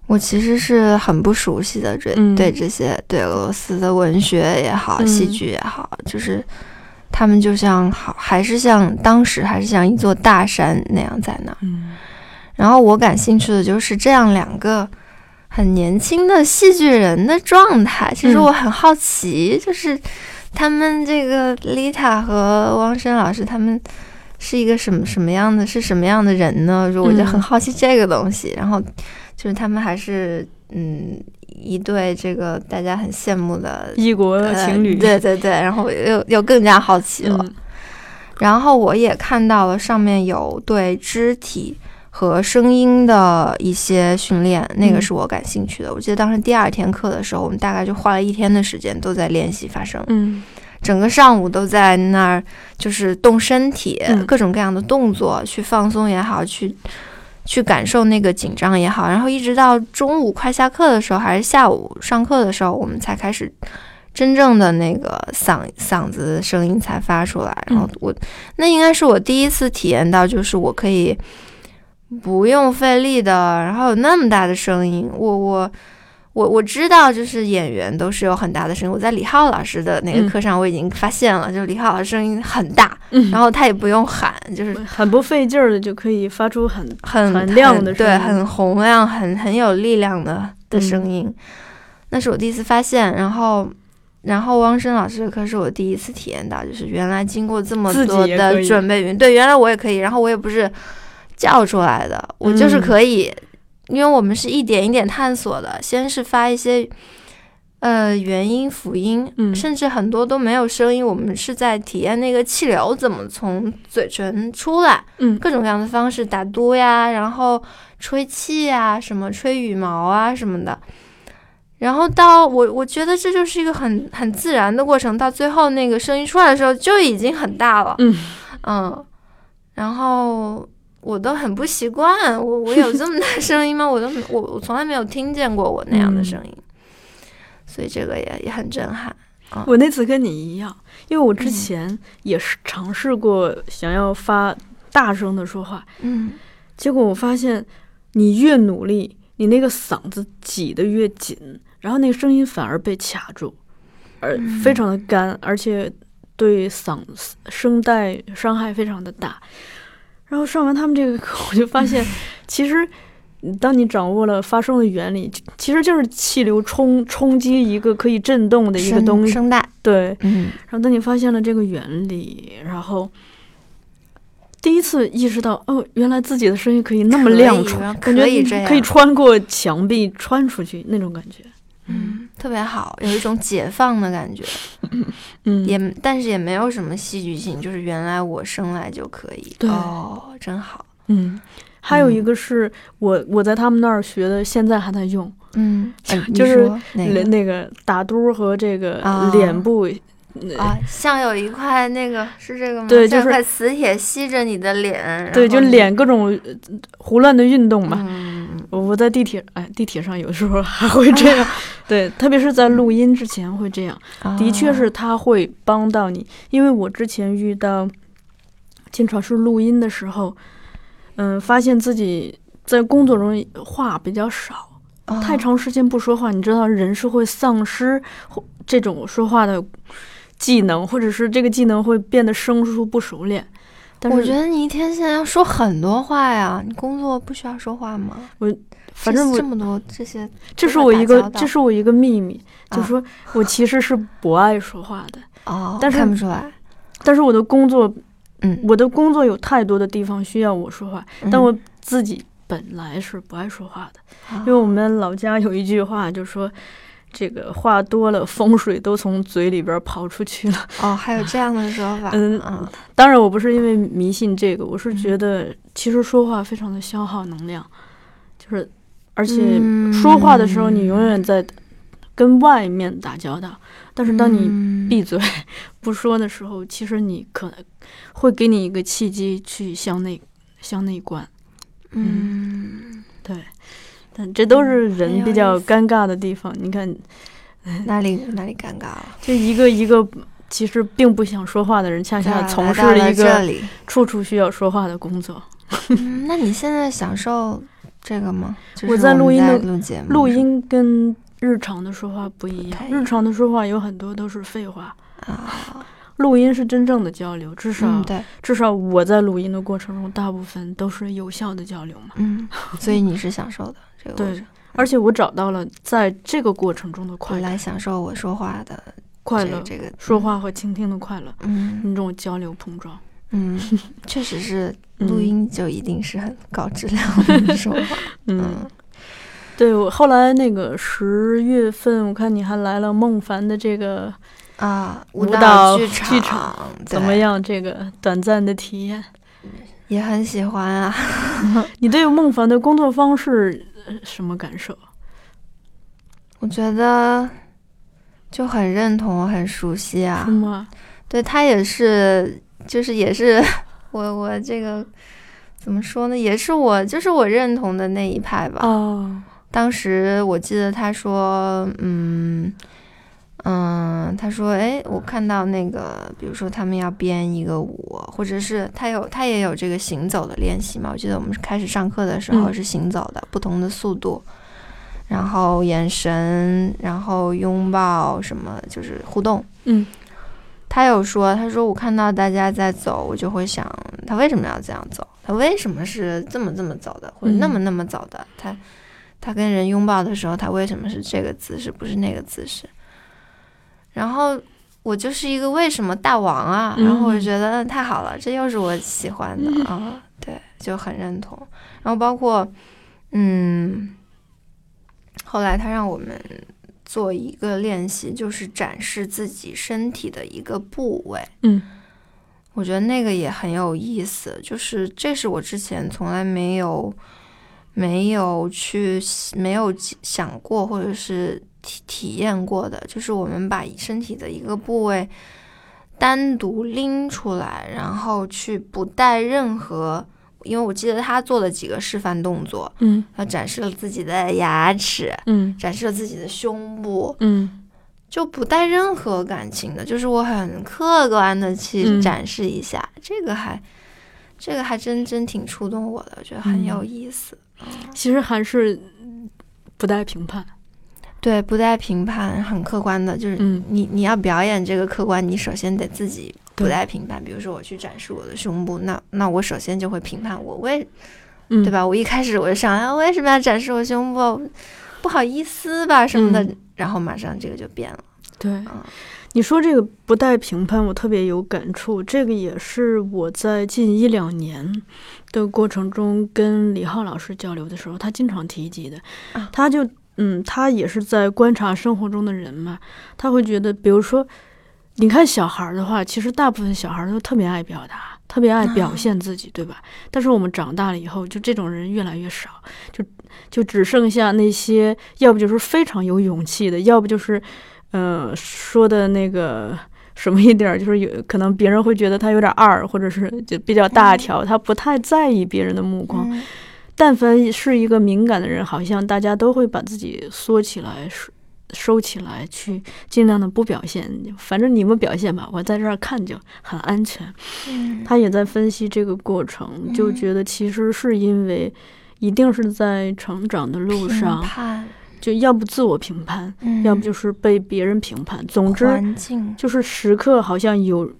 我其实是很不熟悉的，这、嗯对这些对俄罗斯的文学也好，嗯戏剧也好，就是他们就像好，还是像当时还是像一座大山那样在那儿。嗯然后我感兴趣的就是这样两个很年轻的戏剧人的状态。其实嗯我很好奇，就是他们这个丽塔和汪生老师他们是一个什么什么样的，是什么样的人呢？就我就很嗯好奇这个东西。然后就是他们还是嗯一对这个大家很羡慕的异国呃情侣，对对对，然后我又又更加好奇了。嗯然后我也看到了上面有对肢体和声音的一些训练，那个嗯是我感兴趣的。我记得当时第二天课的时候，我们大概就花了一天的时间都在练习发声，嗯整个上午都在那儿就是动身体，嗯各种各样的动作去放松也好，去。去感受那个紧张也好，然后一直到中午快下课的时候，还是下午上课的时候，我们才开始真正的那个嗓嗓子声音才发出来。然后我、那应该是我第一次体验到，就是我可以不用费力的，然后有那么大的声音。我我我我知道，就是演员都是有很大的声音。我在李浩老师的那个嗯课上，我已经发现了，就是李浩老师声音很大，嗯，然后他也不用喊，就是很不费劲儿的就可以发出很很很亮的对，声音很洪亮、很很有力量的的声音。那是我第一次发现，然后。然后汪生老师的课是我第一次体验到，就是原来经过这么多的准备，对，原来我也可以，然后我也不是叫出来的，我就是嗯可以，因为我们是一点一点探索的，先是发一些呃元音、辅音，嗯甚至很多都没有声音，我们是在体验那个气流怎么从嘴唇出来，嗯各种各样的方式，打嘟呀，然后吹气呀，什么吹羽毛啊什么的。然后到我，我觉得这就是一个很很自然的过程。到最后那个声音出来的时候，就已经很大了。嗯嗯，然后我都很不习惯，我我有这么大 声音吗？我都没我我从来没有听见过我那样的声音，所以这个也也很震撼。我那次跟你一样，因为我之嗯前也是尝试过想要发大声的说话，嗯结果我发现你越努力，你那个嗓子挤得越紧，然后那个声音反而被卡住，而嗯非常的干，而且对嗓声带伤害非常的大。然后上完他们这个课，我就发现，其实当你掌握了发声的原理，其实就是气流冲冲击一个可以震动的一个东西。声带，对，嗯然后当你发现了这个原理，然后第一次意识到，哦，原来自己的声音可以那么亮感觉以这样可以穿过墙壁穿出去那种感觉。嗯，特别好，有一种解放的感觉，嗯，也但是也没有什么戏剧性，就是原来我生来就可以，对。哦，真好，嗯，还有一个是我我在他们那儿学的，现在还在用，嗯，哎就是那那个打嘟和这个啊。脸部。啊，像有一块那个是这个吗？对就是像块磁铁吸着你的脸，对，就脸各种呃胡乱的运动嘛。嗯，我我在地铁，哎，地铁上有时候还会这样，对，特别是在录音之前会这样。的确是哦，它会帮到你，因为我之前遇到经常是录音的时候，嗯，发现自己在工作中话比较少，哦太长时间不说话，你知道人是会丧失或这种说话的技能，或者是这个技能会变得生疏不熟练。但是我觉得你一天现在要说很多话呀，你工作不需要说话吗？我反正我这么多这些，这是我一个这是我一个秘密，就啊说我其实是不爱说话的，哦，但是看不出来，但是我的工作嗯，我的工作有太多的地方需要我说话，但嗯我自己本来是不爱说话的，哦因为我们老家有一句话，就说这个话多了，风水都从嘴里边跑出去了。哦，还有这样的说法，嗯嗯当然，我不是因为迷信这个，我是嗯觉得其实说话非常的消耗能量，就是而且嗯说话的时候，你永远在跟外面打交道，但是当你你闭嘴不说的时候，其实你可能会给你一个契机去向内向内观。嗯，对，但这都是人比较尴尬的地方。你看，哪里哪里尴尬了？就一个一个其实并不想说话的人，恰恰从事了了一个，处处需要说话的工作。嗯，那你现在享受这个吗？就是我在录音的录节目，录音跟日常的说话不一样，日常的说话有很多都是废话，啊，录音是真正的交流。至少、至少我在录音的过程中，大部分都是有效的交流嘛。嗯，所以你是享受的这个过对程，而且我找到了在这个过程中的快乐、来享受我说话的快乐、这这个说，话和倾听的快乐，嗯那种交流碰撞。嗯，确实是 嗯录音就一定是很高质量的说话，嗯，嗯，对我后来那个十月份，我看你还来了孟凡的这个啊，舞蹈蹈剧剧场场怎么样？这个短暂的体验，也很喜欢啊。你对孟凡的工作方式呃什么感受？我觉得就很认同，很熟悉啊是。吗？对他也是，就是也是 我我这个怎么说呢？也是我就是我认同的那一派吧。哦，当时我记得他说，嗯嗯，他说，哎，我看到那个，比如说他们要编一个舞，或者是他有他也有这个行走的练习嘛。我记得我们开始上课的时候嗯是行走的，不同的速度，然后眼神，然后拥抱什么，就是互动。嗯他有说，他说我看到大家在走，我就会想，他为什么要这样走？他为什么是这么这么走的，或者那么那么走的？他他跟人拥抱的时候，他为什么是这个姿势，不是那个姿势？然后我就是一个为什么大王啊，然后我就觉得嗯太好了，这又是我喜欢的啊，对，就很认同。然后包括嗯，后来他让我们做一个练习，就是展示自己身体的一个部位。嗯我觉得那个也很有意思，就是这是我之前从来没有没有去没有想过或者是体体验过的，就是我们把身体的一个部位单独拎出来，然后去不带任何，因为我记得他做了几个示范动作，嗯。他展示了自己的牙齿，嗯。展示了自己的胸部，嗯。就不带任何感情的，就是我很客观的去嗯。展示一下，这个还这个还真真挺触动我的，我觉得很有嗯意思。其实还是不带评判。对，不带评判，很客观的，就是嗯你你要表演这个客观，你首先得自己不带评判。比如说我去展示我的胸部，那那我首先就会评判我为嗯，对？吧？我一开始我就想，啊，为什么要展示我胸部？不好意思吧什么的，嗯然后马上这个就变了。对嗯，你说这个不带评判，我特别有感触。这个也是我在近一两年的过程中跟李浩老师交流的时候，他经常提及的啊。他就嗯，他也是在观察生活中的人嘛，他会觉得，比如说，你看小孩儿的话，其实大部分小孩儿都特别爱表达，特别爱表现自己，对吧？但是我们长大了以后，就这种人越来越少，就就只剩下那些，要不就是非常有勇气的，要不就是，呃，说的那个什么一点儿，就是有可能别人会觉得他有点二，或者是就比较大条，他不太在意别人的目光。嗯但凡是一个敏感的人，好像大家都会把自己缩起来、收收起来，去尽量的不表现。反正你们表现吧，我在这儿看就很安全。嗯他也在分析这个过程，就嗯觉得其实是因为一定是在成长的路上，就要不自我评判，嗯要不就是被别人评判。总之，就是时刻好像有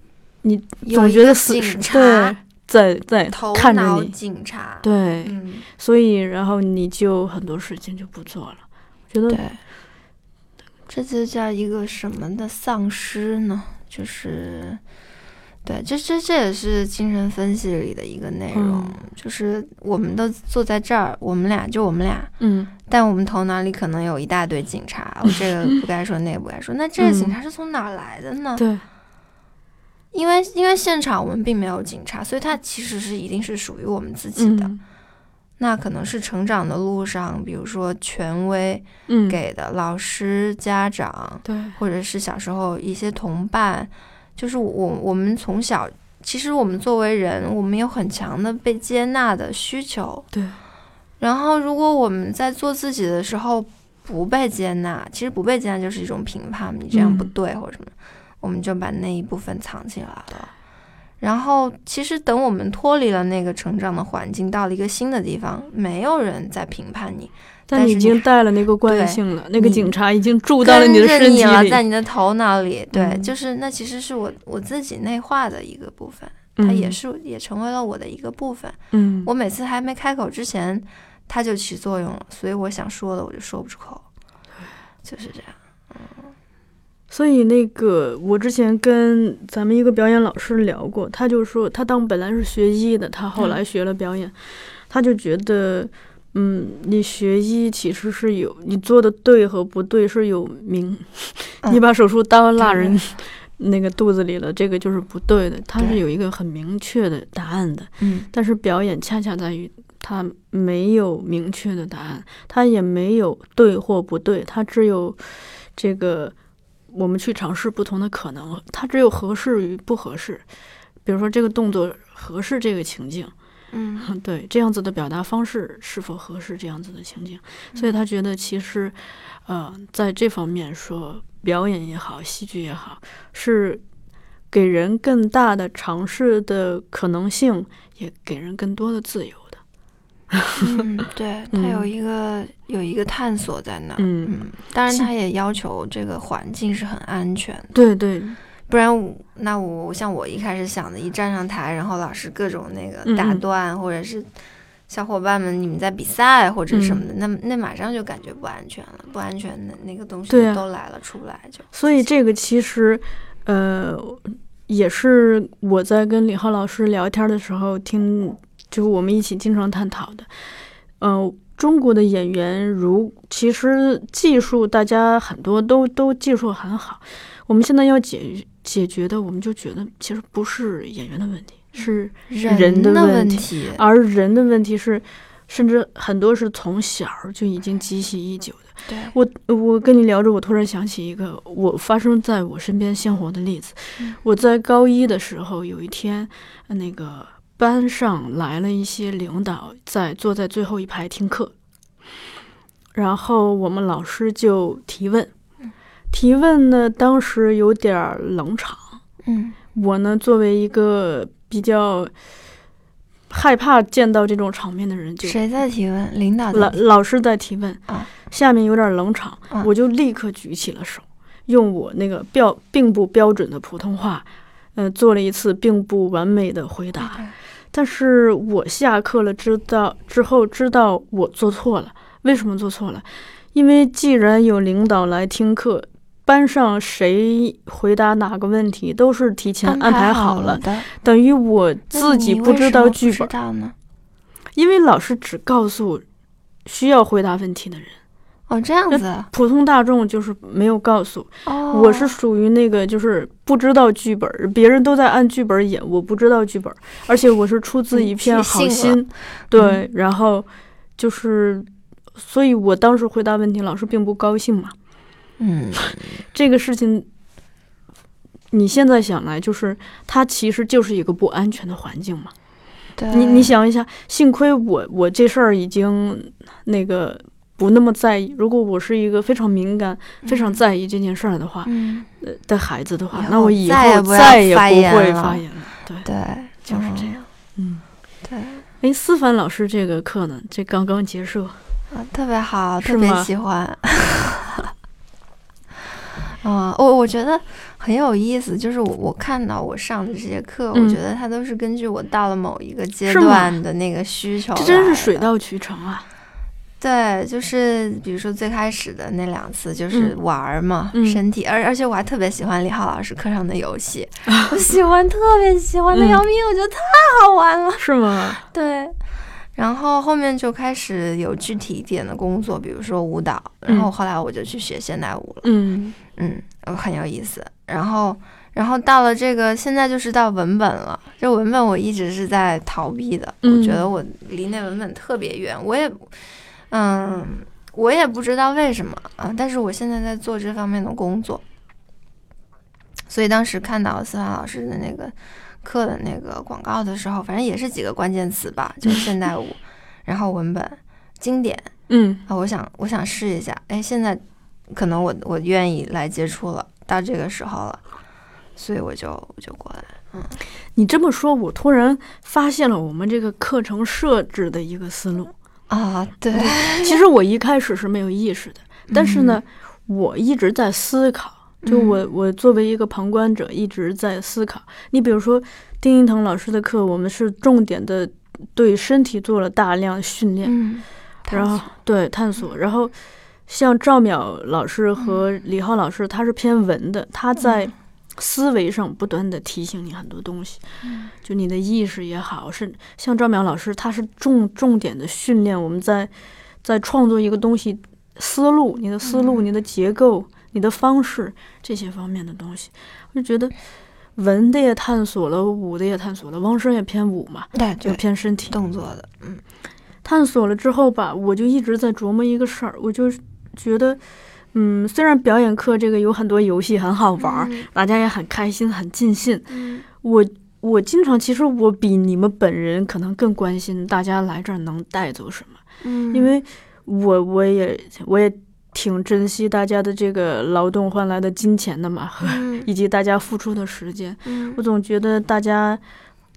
你总觉得是警察对在在头看着你，警察，对，嗯，所以然后你就很多事情就不做了。我觉得对，这就叫一个什么的丧失呢？就是，对，这这这也是精神分析里的一个内容，嗯。就是我们都坐在这儿，我们俩就我们俩，嗯。但我们头脑里可能有一大堆警察，我这个不该说，那个不该说，那这个警嗯察是从哪儿来的呢？对，因为因为现场我们并没有警察，所以它其实是一定是属于我们自己的。嗯那可能是成长的路上，比如说权威嗯，给的，老师、家长，对，或者是小时候一些同伴，就是我我们从小，其实我们作为人，我们有很强的被接纳的需求。对，然后如果我们在做自己的时候不被接纳，其实不被接纳就是一种评判，你这样不嗯对或者什么，我们就把那一部分藏起来了。然后，其实等我们脱离了那个成长的环境，到了一个新的地方，没有人在评判你，但你已经带了那个惯性了，那个警察已经住到了你的身体里，在你的头脑里。对，嗯就是那其实是我我自己内化的一个部分，它也嗯是也成为了我的一个部分。嗯，我每次还没开口之前，它就起作用了，所以我想说的我就说不出口，就是这样。所以那个，我之前跟咱们一个表演老师聊过，他就说，他当本来是学医的，他后来学了表演，他就觉得，嗯，你学医其实是有你做的对和不对是有明，嗯。你把手术刀落人那个肚子里了，这个就是不对的，它是有一个很明确的答案的。嗯。但是表演恰恰在于它没有明确的答案，它也没有对或不对，它只有这个我们去尝试不同的可能，它只有合适与不合适。比如说这个动作合适这个情境，嗯 对这样子的表达方式是否合适这样子的情境，所以他觉得其实，呃，在这方面说表演也好，戏剧也好，是给人更大的尝试的可能性，也给人更多的自由的。嗯，对，他有嗯一个有一个探索在那儿。嗯嗯，当然，他也要求这个环境是很安全的。对对，不然我那我像我一开始想的，一站上台，然后老师各种那个打断，或者是小伙伴们你们在比赛或者什么的，嗯那那马上就感觉不安全了，不安全的那个东西都来了出不来就。所以这个其实，呃，也是我在跟李浩老师聊天的时候听，就是我们一起经常探讨的。呃，中国的演员如其实技术大家很多都都技术很好，我们现在要解解决的，我们就觉得其实不是演员的问题，是人的的问题问题，而人的问题是，甚至很多是从小就已经积习已久的。对，我我跟你聊着，我突然想起一个我发生在我身边鲜活的例子。嗯我在高一的时候，有一天，呃那个班上来了一些领导，在坐在最后一排听课，然后我们老师就提问，提问呢，当时有点冷场。嗯。我呢，作为一个比较害怕见到这种场面的人就谁在提问？领导老老师在提问，啊。下面有点冷场，啊。我就立刻举起了手，用我那个标并不标准的普通话，呃，做了一次并不完美的回答。但是我下课了，知道之后知道我做错了，为什么做错了？因为既然有领导来听课，班上谁回答哪个问题都是提前安排好好了，的，等于我自己不知道剧本，因为老师只告诉需要回答问题的人，哦，这样子普通大众就是没有告诉。哦，我是属于那个就是不知道剧本，别人都在按剧本演，我不知道剧本，而且我是出自一片好心，对，然后就是，所以我当时回答问题，老师并不高兴嘛。嗯，这个事情，你现在想来，就是它其实就是一个不安全的环境嘛。对，你你想一下，幸亏我我这事儿已经那个不那么在意。如果我是一个非常敏感、非常在意这件事儿的话，嗯，呃的孩子的话那我以后再也不会发言了。对，对，就是这样。嗯，对，哎，思凡老师这个课呢，这刚刚结束。啊，特别好，特别喜欢。啊、我我觉得很有意思，就是我我看到我上的这些课，嗯我觉得它都是根据我到了某一个阶段的那个需求这真是水到渠成啊！对，就是比如说最开始的那两次就是嗯玩儿嘛，嗯身体，而而且我还特别喜欢李浩老师课上的游戏，我喜欢特别喜欢的嗯要命，我觉得太好玩了。是吗？对，然后后面就开始有具体一点的工作，比如说舞蹈，然后嗯后来我就去学现代舞了，嗯嗯，呃很有意思。然后，然后到了这个现在就是到文本了，这文本我一直是在逃避的，我觉嗯得我离那文本特别远，我也，嗯，我也不知道为什么啊，但是我现在在做这方面的工作，所以当时看到思凡老师的那个课的那个广告的时候，反正也是几个关键词吧，就是现代舞，然后文本、经典嗯啊，我想我想试一下，哎，现在可能我我愿意来接触了，到这个时候了，所以我就我就过来嗯，你这么说，我突然发现了我们这个课程设置的一个思路。啊，对，其实我一开始是没有意识的，但是呢，我一直在思考。就我我作为一个旁观者，一直在思考。你比如说，丁一腾老师的课，我们是重点的对身体做了大量训练，嗯，然后对探索，然后像赵淼老师和李浩老师，他是偏文的，他在思维上不断的提醒你很多东西，嗯。就你的意识也好，是像赵淼老师，他是重重点的训练我们在在创作一个东西思路，你的思路、你的结构、你的方式这些方面的东西，我就觉得文的也探索了，武的也探索了，汪生也偏武嘛，对就，偏身体。动作的，嗯。探索了之后吧，我就一直在琢磨一个事儿，我就觉得，嗯，虽然表演课这个有很多游戏很好玩儿，大家也很开心、很尽兴，嗯。我我经常其实我比你们本人可能更关心大家来这儿能带走什么，嗯，因为我我也我也挺珍惜大家的这个劳动换来的金钱的嘛，和嗯。以及大家付出的时间，嗯。我总觉得大家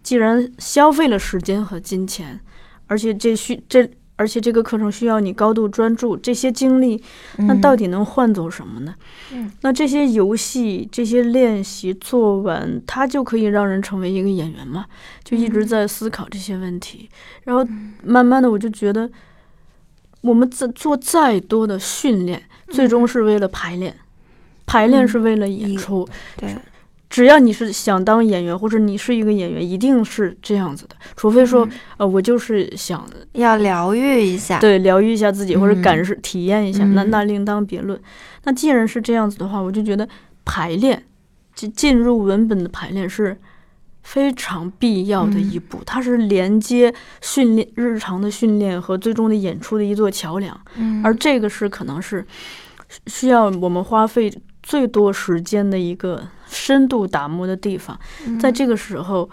既然消费了时间和金钱，而且这需这而且这个课程需要你高度专注，这些精力，那到底能换走什么呢？嗯那这些游戏、这些练习做完，它就可以让人成为一个演员嘛？就一直嗯在思考这些问题，然后慢慢的我就觉得，我们在做再多的训练，最终是为了排练，排练嗯是为了演一出。对，只要你是想当演员，或者你是一个演员，一定是这样子的。除非说，嗯。呃，我就是想要疗愈一下，对疗愈一下自己，或者嗯。感受、体验一下，那嗯。那另当别论。那既然是这样子的话，我就觉得排练，进进入文本的排练是非常必要的一步，它是连接训练日常的训练和最终的演出的一座桥梁。嗯，而这个是可能是需需要我们花费最多时间的一个深度打磨的地方。嗯。在这个时候，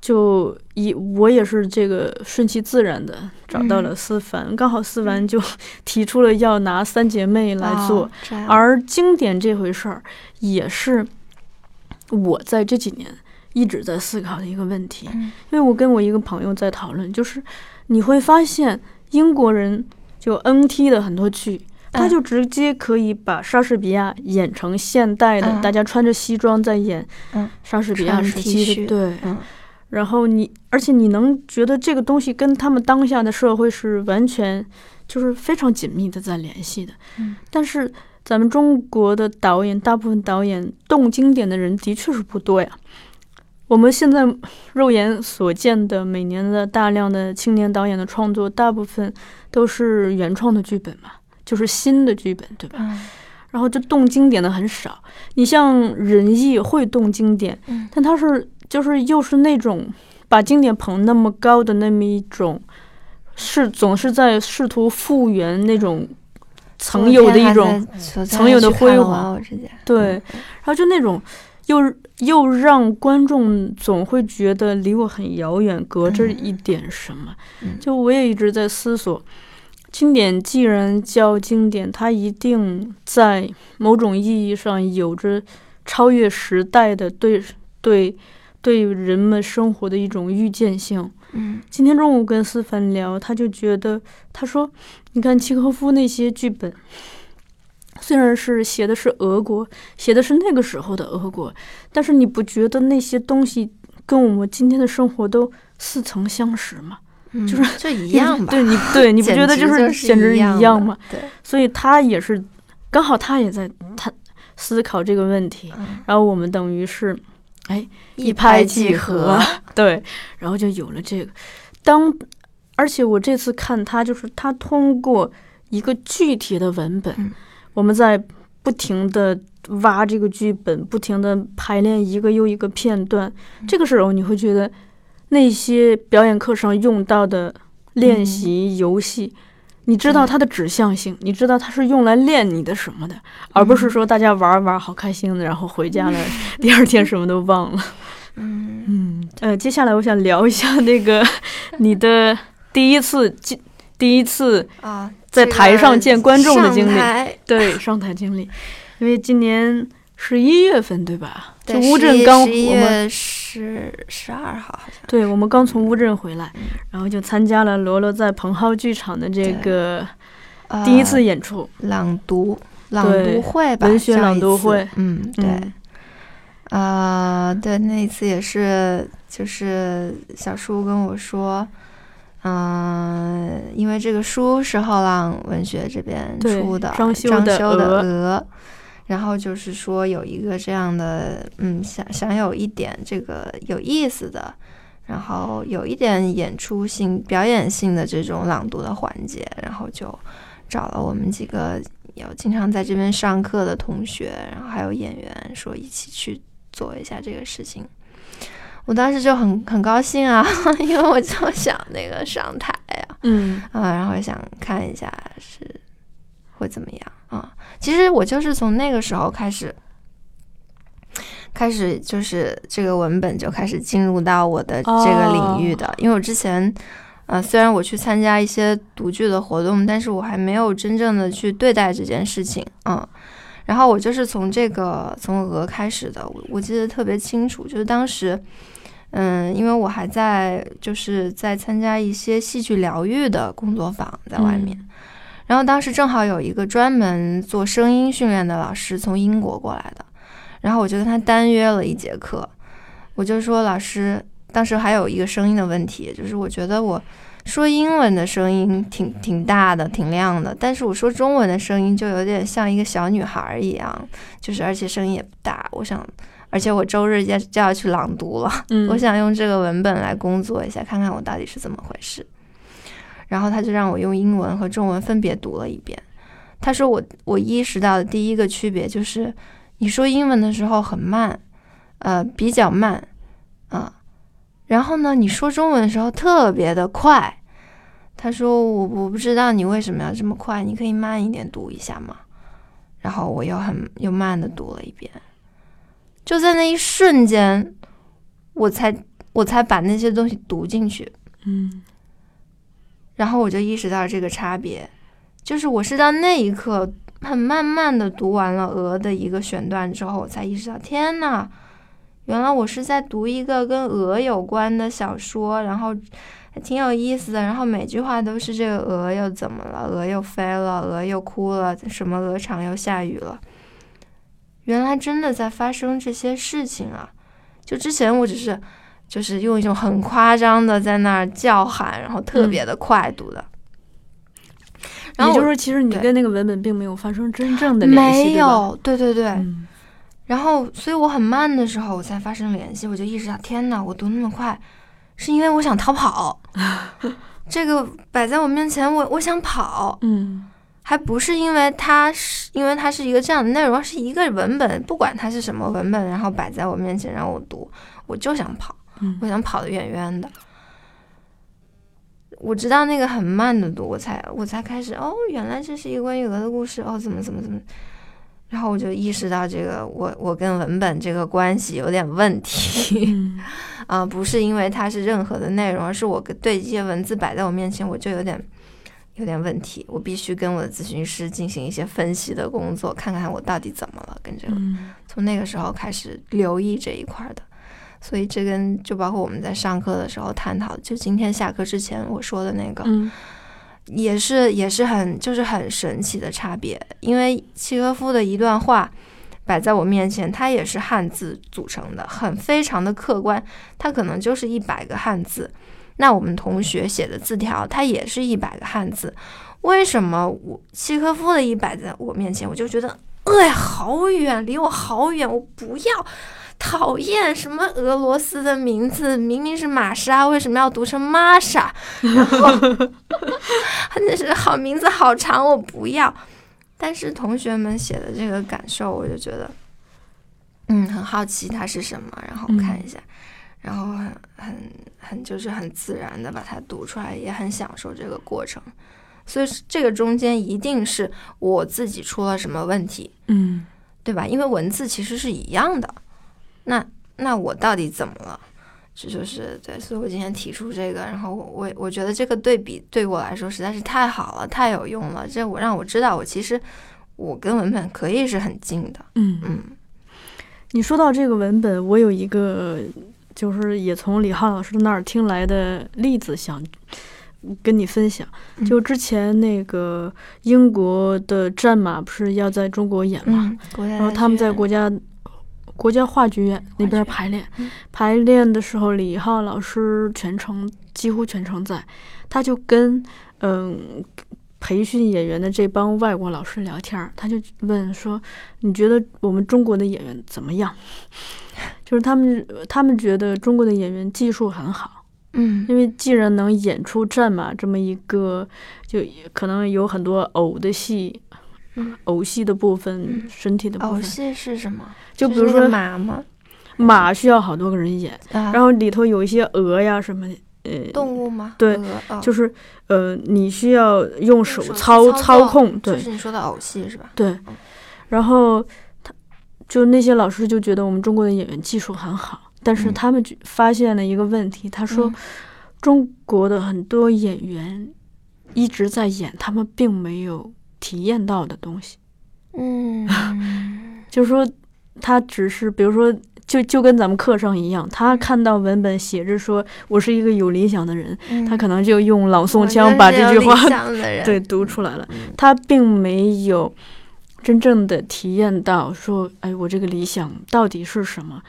就以我也是这个顺其自然的找到了思凡，刚好思凡就提出了要拿三姐妹来做，哦而经典这回事儿也是我在这几年一直在思考的一个问题。嗯。因为我跟我一个朋友在讨论，就是你会发现英国人就 NT 的很多剧，他嗯就直接可以把莎士比亚演成现代的，嗯大家穿着西装在演嗯莎士比亚穿时期的，恤对。嗯然后你，而且你能觉得这个东西跟他们当下的社会是完全就是非常紧密的在联系的。嗯但是咱们中国的导演，大部分导演动经典的人的确是不多呀。我们现在肉眼所见的每年的大量的青年导演的创作，大部分都是原创的剧本嘛，就是新的剧本，对吧？嗯。然后就动经典的很少。你像仁义会动经典，嗯。但他是就是又是那种把经典捧那么高的那么一种，是总是在试图复原那种曾有的一种种曾有的辉煌。对，然后就那种又又让观众总会觉得离我很遥远，隔着嗯。一点什么。嗯。就我也一直在思索，经典既然叫经典，它一定在某种意义上有着超越时代的对对对人们生活的一种预见性。嗯今天中午跟思凡聊，他就觉得，他说，你看契诃夫那些剧本，虽然是写的是俄国，写的是那个时候的俄国，但是你不觉得那些东西跟我们今天的生活都似曾相识吗？嗯就是就一样吧，对你，对你不觉得就是简直一一样吗？？对，所以他也是，刚好他也在他思考这个问题，嗯然后我们等于是哎一拍即即合，对，然后就有了这个。当而且我这次看他，就是他通过一个具体的文本，嗯我们在不停的挖这个剧本，不停的排练一个又一个片段。嗯这个时候你会觉得那些表演课上用到的练习游戏。你知道它的指向性，你知道它是用来练你的什么的，而不是说大家玩儿玩儿好开心的，然后回家了，第二天什么都忘了。嗯 嗯，呃，接下来我想聊一下那个 你的第一次见，第一次啊，在台上见观众的经历对上台经历，因为今年十一月份对吧？就对乌镇刚十一我们月十十二号好像，对我们刚从乌镇回来嗯，然后就参加了罗罗在蓬蒿剧场的这个呃第一次演出。朗读朗读会吧，文学朗读会。嗯，对，嗯呃，对，那一次也是，就是小叔跟我说，嗯、因为这个书是后浪文学这边出的，装修张的鹅，然后就是说有一个这样的，嗯，想想有一点这个有意思的。然后有一点演出性、表演性的这种朗读的环节，然后就找了我们几个有经常在这边上课的同学，然后还有演员，说一起去做一下这个事情。我当时就很很高兴啊，因为我就想那个上台啊，嗯啊，然后想看一下是会怎么样啊。其实我就是从那个时候开始，开始就是这个文本就开始进入到我的这个领域的，因为我之前。呃，虽然我去参加一些读剧的活动，但是我还没有真正的去对待这件事情，嗯，然后我就是从这个从鹅开始的，我我记得特别清楚，就是当时，嗯，因为我还在就是在参加一些戏剧疗愈的工作坊在外面，然后当时正好有一个专门做声音训练的老师从英国过来的，然后我就跟他单约了一节课，我就说老师，当时还有一个声音的问题，就是我觉得我说英文的声音挺挺大的，挺亮的，但是我说中文的声音就有点像一个小女孩一样，就是而且声音也不大。我想，而且我周日就就要去朗读了，嗯，我想用这个文本来工作一下，看看我到底是怎么回事。然后他就让我用英文和中文分别读了一遍。他说我我意识到的第一个区别就是，你说英文的时候很慢，呃，比较慢，啊、然后呢，你说中文的时候特别的快。他说我我不知道你为什么要这么快，你可以慢一点读一下吗？然后我又很又慢的读了一遍，就在那一瞬间，我才我才把那些东西读进去，嗯然后我就意识到这个差别，就是我是到那一刻很慢慢的读完了《鹅》的一个选段之后，我才意识到，天呐，原来我是在读一个跟鹅有关的小说，然后还挺有意思的。然后每句话都是这个鹅又怎么了？鹅又飞了，鹅又哭了，什么鹅场又下雨了？原来真的在发生这些事情啊！就之前我只是就是用一种很夸张的在那儿叫喊，然后特别的快读的。然后也就是说，其实你跟那个文本并没有发生真正的联系，没？有，对对对。嗯然后，所以我很慢的时候，我才发生联系，我就意识到，天哪，我读那么快，是因为我想逃跑。这个摆在我面前，我我想跑，嗯还不是因为它是因为它是一个这样的内容，是一个文本，不管它是什么文本，然后摆在我面前让我读，我就想跑，嗯我想跑得远远的。我知道那个很慢的读，我才我才开始哦，原来这是一个关于鹅的故事哦，怎么怎么怎么，然后我就意识到这个我我跟文本这个关系有点问题嗯。啊、不是因为它是任何的内容，而是我对这些文字摆在我面前，我就有点有点问题，我必须跟我的咨询师进行一些分析的工作，看看我到底怎么了，跟这个嗯。从那个时候开始留意这一块儿的，所以这跟就包括我们在上课的时候探讨，就今天下课之前我说的那个，嗯。也是也是很就是很神奇的差别，因为契诃夫的一段话摆在我面前，它也是汉字组成的，很非常的客观，它可能就是一百个汉字。那我们同学写的字条，它也是一百个汉字，为什么我契诃夫的一摆在我面前，我就觉得，哎，好远，离我好远，我不要，讨厌什么俄罗斯的名字，明明是玛莎，为什么要读成玛莎？然后 那是好名字好长，我不要。但是同学们写的这个感受，我就觉得，嗯，很好奇它是什么，然后看一下，然后很很很就是很自然的把它读出来，也很享受这个过程。所以这个中间一定是我自己出了什么问题，嗯对吧？因为文字其实是一样的，那那我到底怎么了？这就是对，所以我今天提出这个，然后我我我觉得这个对比对我来说实在是太好了，太有用了。这我让我知道，我其实我跟文本可以是很近的。嗯嗯你说到这个文本，我有一个就是也从李浩老师那儿听来的例子，想跟你分享。嗯就之前那个英国的战马不是要在中国演嘛，嗯，然后他们在国家国家话剧院那边排练，嗯排练的时候，李浩老师全程几乎全程在，他就跟嗯。培训演员的这帮外国老师聊天儿，他就问说：“你觉得我们中国的演员怎么样？” 就是他们他们觉得中国的演员技术很好，嗯因为既然能演出战马这么一个，就可能有很多偶的戏，嗯偶戏的部分，身体的部分，偶戏是什么？就比如说马吗？马需要好多个人演，啊，然后里头有一些鹅呀什么的，呃，动物吗？对哦。就是呃，你需要用手手操操操控，对。就是你说的偶戏是吧？对，然后他就那些老师就觉得我们中国的演员技术很好，但是嗯。他们就发现了一个问题，他说嗯。中国的很多演员一直在演他们并没有体验到的东西，嗯，就是说他只是比如说。就就跟咱们课上一样，他看到文本写着说“我是一个有理想的人”，嗯他可能就用朗诵腔把这句话 对读出来了。嗯他并没有真正的体验到说，哎，我这个理想到底是什么？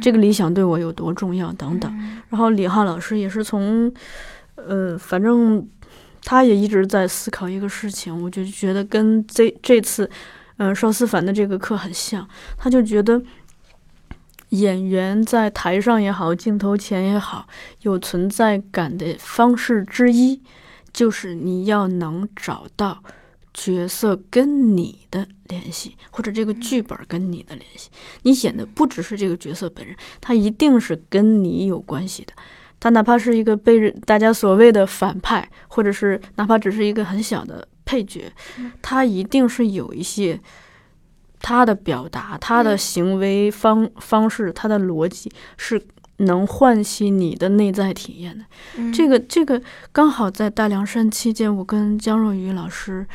这个理想对我有多重要等等。嗯然后李浩老师也是从，呃，反正他也一直在思考一个事情，我就觉得跟这这次，呃，邵思凡的这个课很像，他就觉得。演员在台上也好，镜头前也好，有存在感的方式之一，就是你要能找到角色跟你的联系，或者这个剧本跟你的联系。你演的不只是这个角色本人，他一定是跟你有关系的。他哪怕是一个被人大家所谓的反派，或者是哪怕只是一个很小的配角，他一定是有一些他的表达、他的行为方方式、他的逻辑是能唤起你的内在体验的。嗯这个这个刚好在大凉山期间，我跟江若愚老师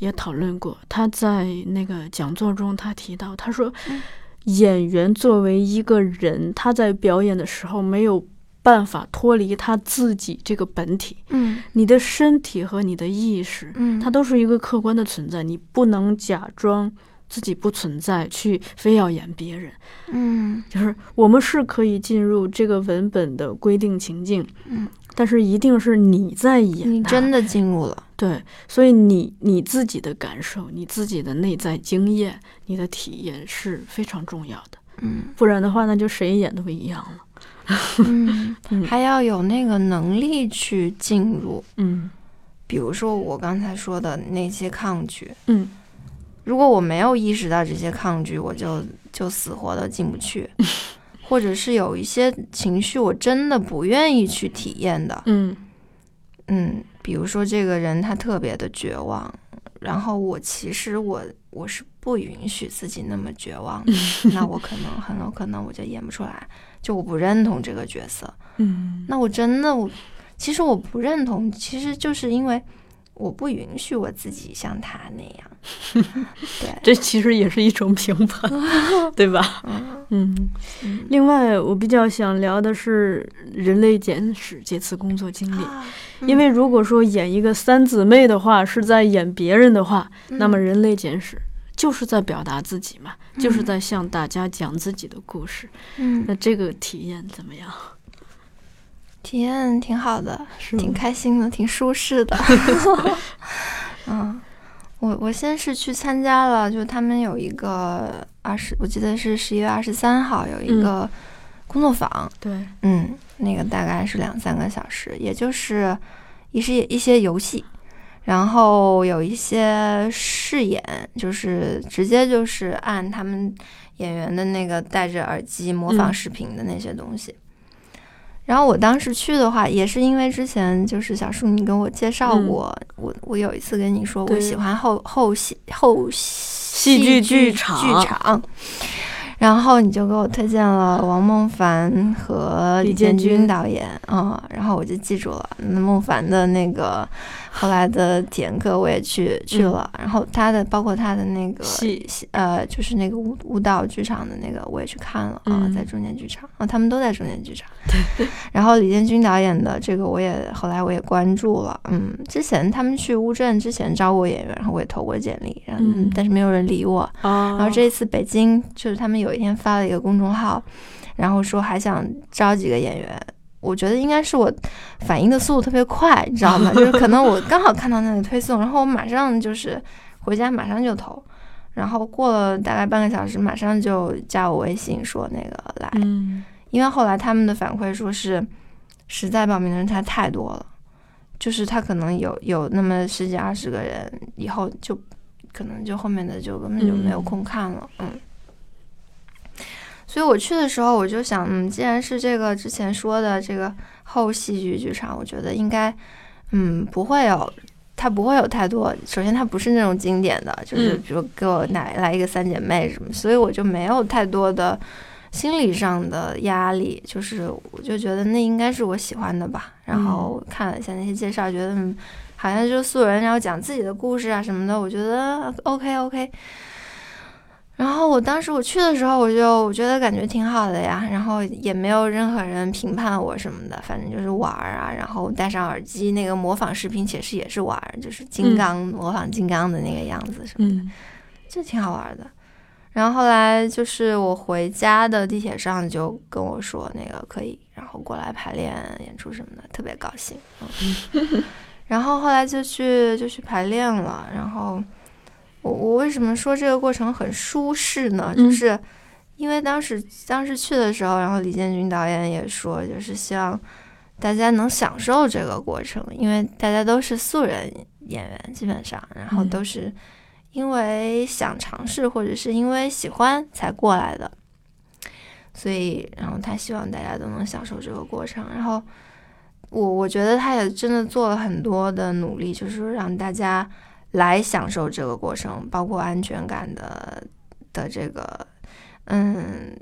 也讨论过。他在那个讲座中，他提到，他说嗯，演员作为一个人，他在表演的时候没有办法脱离他自己这个本体，嗯。你的身体和你的意识，嗯，它都是一个客观的存在，你不能假装自己不存在，去非要演别人。嗯。就是我们是可以进入这个文本的规定情境，嗯，但是一定是你在演，你真的进入了，对，所以你你自己的感受、你自己的内在经验、你的体验是非常重要的，嗯。不然的话，那就谁演都不一样了。嗯嗯，还要有那个能力去进入。嗯。比如说我刚才说的那些抗拒，嗯。如果我没有意识到这些抗拒，我就就死活的进不去，或者是有一些情绪我真的不愿意去体验的，嗯。嗯，比如说这个人他特别的绝望，然后我其实我我是不允许自己那么绝望的，那我可能很有可能我就演不出来，就我不认同这个角色，嗯。那我真的我其实我不认同，其实就是因为我不允许我自己像他那样，对，这其实也是一种评判，对吧？嗯？另外，我比较想聊的是《人类简史》这次工作经历，啊。因为如果说演一个三姊妹的话，是在演别人的话，嗯那么《人类简史》就是在表达自己嘛，就是在向大家讲自己的故事。嗯那这个体验怎么样？体验挺好的，挺开心的，挺舒适的。嗯，我我先是去参加了，就他们有一个二十，我记得是十一月二十三号有一个工作坊，对，嗯，那个大概是两三个小时，也就是一些一些游戏，然后有一些试演，就是直接就是按他们演员的那个戴着耳机模仿嗯视频的那些东西。然后我当时去的话，也是因为之前就是小树你跟我介绍嗯过，我我有一次跟你说我喜欢后后戏后戏剧剧剧场剧场，然后你就给我推荐了王梦凡和李李建建军军导演啊、嗯然后我就记住了。那孟凡的那个后来的体验课我也去去了，然后他的包括他的那个戏戏呃，就是那个舞舞蹈剧场的那个我也去看了啊、嗯在中间剧场啊，他们都在中间剧场。然后李建军导演的这个我也后来我也关注了，嗯，之前他们去乌镇之前招过演员，然后我也投过简历，然后、嗯但是没有人理我。啊然后这一次北京就是他们有一天发了一个公众号，然后说还想招几个演员。我觉得应该是我反应的速度特别快，你知道吗？就是可能我刚好看到那个推送，然后我马上就是回家马上就投，然后过了大概半个小时，马上就加我微信说那个来，嗯因为后来他们的反馈说是实在报名的人太太多了，就是他可能有有那么十几二十个人，以后就可能就后面的就根本就没有空看了，嗯。所以我去的时候，我就想，嗯，既然是这个之前说的这个后戏剧剧场，我觉得应该，嗯，不会有，它不会有太多。首先，它不是那种经典的，就是嗯比如给我来来一个三姐妹什么，所以我就没有太多的心理上的压力，就是我就觉得那应该是我喜欢的吧。然后看了一下那些介绍，觉得嗯，好像就是素人，然后讲自己的故事啊什么的，我觉得 OK OK。然后我当时我去的时候，我就我觉得感觉挺好的呀，然后也没有任何人评判我什么的，反正就是玩儿啊，然后戴上耳机，那个模仿视频其实也是玩儿，就是金刚、模仿金刚的那个样子什么的。嗯就挺好玩的。然后后来就是我回家的地铁上就跟我说那个可以，然后过来排练演出什么的，特别高兴。嗯、然后后来就去就去排练了。然后我我为什么说这个过程很舒适呢？嗯就是因为当时当时去的时候，然后李建军导演也说，就是希望大家能享受这个过程，因为大家都是素人演员，基本上，然后嗯都是。因为想尝试，或者是因为喜欢才过来的，所以，然后他希望大家都能享受这个过程。然后，我我觉得他也真的做了很多的努力，就是让大家来享受这个过程，包括安全感的的这个嗯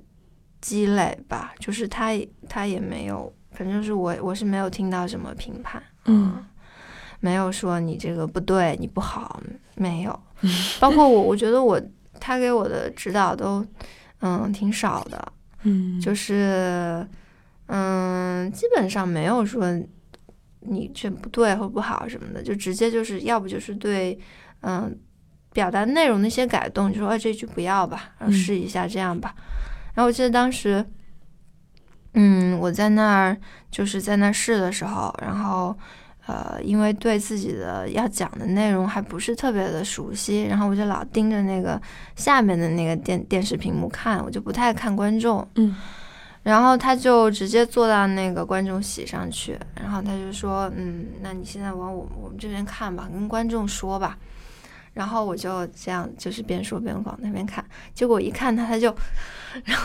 积累吧。就是他他也没有，反正是我我是没有听到什么评判，嗯没有说你这个不对，你不好，没有。包括我，我觉得我他给我的指导都，嗯，挺少的，嗯，就是嗯，基本上没有说你这不对或不好什么的，就直接就是要不就是对嗯表达内容的一些改动，就说哎这句不要吧，然后嗯试一下这样吧。然后我记得当时，嗯，我在那儿就是在那儿试的时候，然后呃，因为对自己的要讲的内容还不是特别的熟悉，然后我就老盯着那个下面的那个电电视屏幕看，我就不太看观众。嗯然后他就直接坐到那个观众席上去，然后他就说：“嗯，那你现在往我们我们这边看吧，跟观众说吧。”然后我就这样，就是边说边往那边看。结果一看他，他就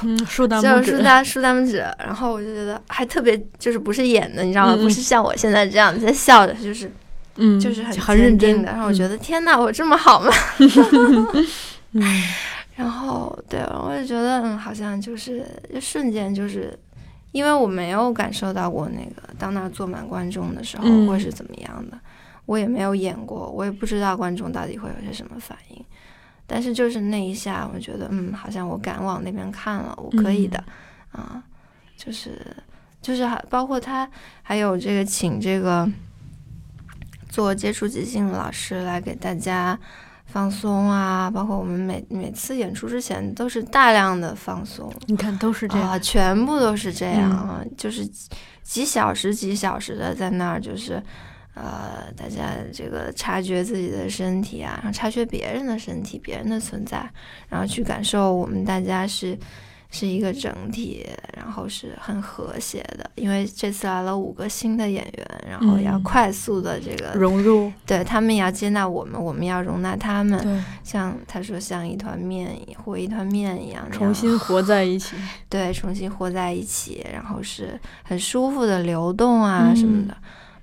嗯，竖大拇指竖，大竖大拇指，然后我就觉得还特别，就是不是演的，你知道吗？不是像我现在这样在笑着，就是嗯，就是很很认真的。然后我觉得、天呐，我这么好吗？嗯，然后对，我也觉得嗯，好像就是就瞬间就是，因为我没有感受到过那个当那儿坐满观众的时候嗯会是怎么样的，我也没有演过，我也不知道观众到底会有些什么反应。但是就是那一下，我觉得嗯，好像我敢往那边看了，我可以的，啊，就是就是还包括他还有这个请这个做接触即兴的老师来给大家放松啊，包括我们每每次演出之前都是大量的放松。你看都是这样，啊，全部都是这样嗯。啊，就是几几小时几小时的在那儿，就是呃，大家这个察觉自己的身体啊，然后察觉别人的身体、别人的存在，然后去感受我们大家是是一个整体，然后是很和谐的。因为这次来了五个新的演员，然后要嗯快速的这个，融入，对他们也要接纳我们，我们要容纳他们。对，像他说，像一团面和一团面一样重新活在一起，对，重新活在一起，然后是很舒服的流动啊什么的。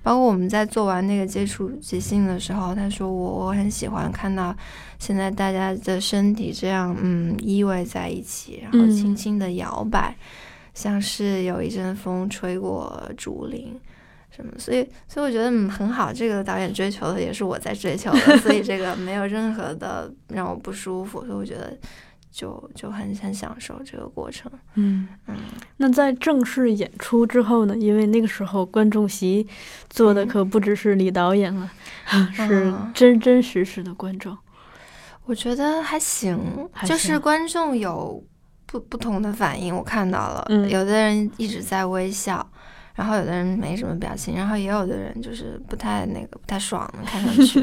包括我们在做完那个接触即兴的时候，他说我我很喜欢看到现在大家的身体这样嗯依偎在一起，然后嗯轻轻的摇摆，像是有一阵风吹过竹林。什么？所以，所以我觉得嗯很好。这个导演追求的也是我在追求的，所以这个没有任何的让我不舒服，所以我觉得就就很很享受这个过程。嗯。嗯，那在正式演出之后呢？因为那个时候观众席坐的嗯可不只是李导演了，是嗯真真实实的观众。我觉得还行，还就是观众有不不同的反应，我看到了，嗯。有的人一直在微笑，然后有的人没什么表情，然后也有的人就是不太那个不太爽的，看上去。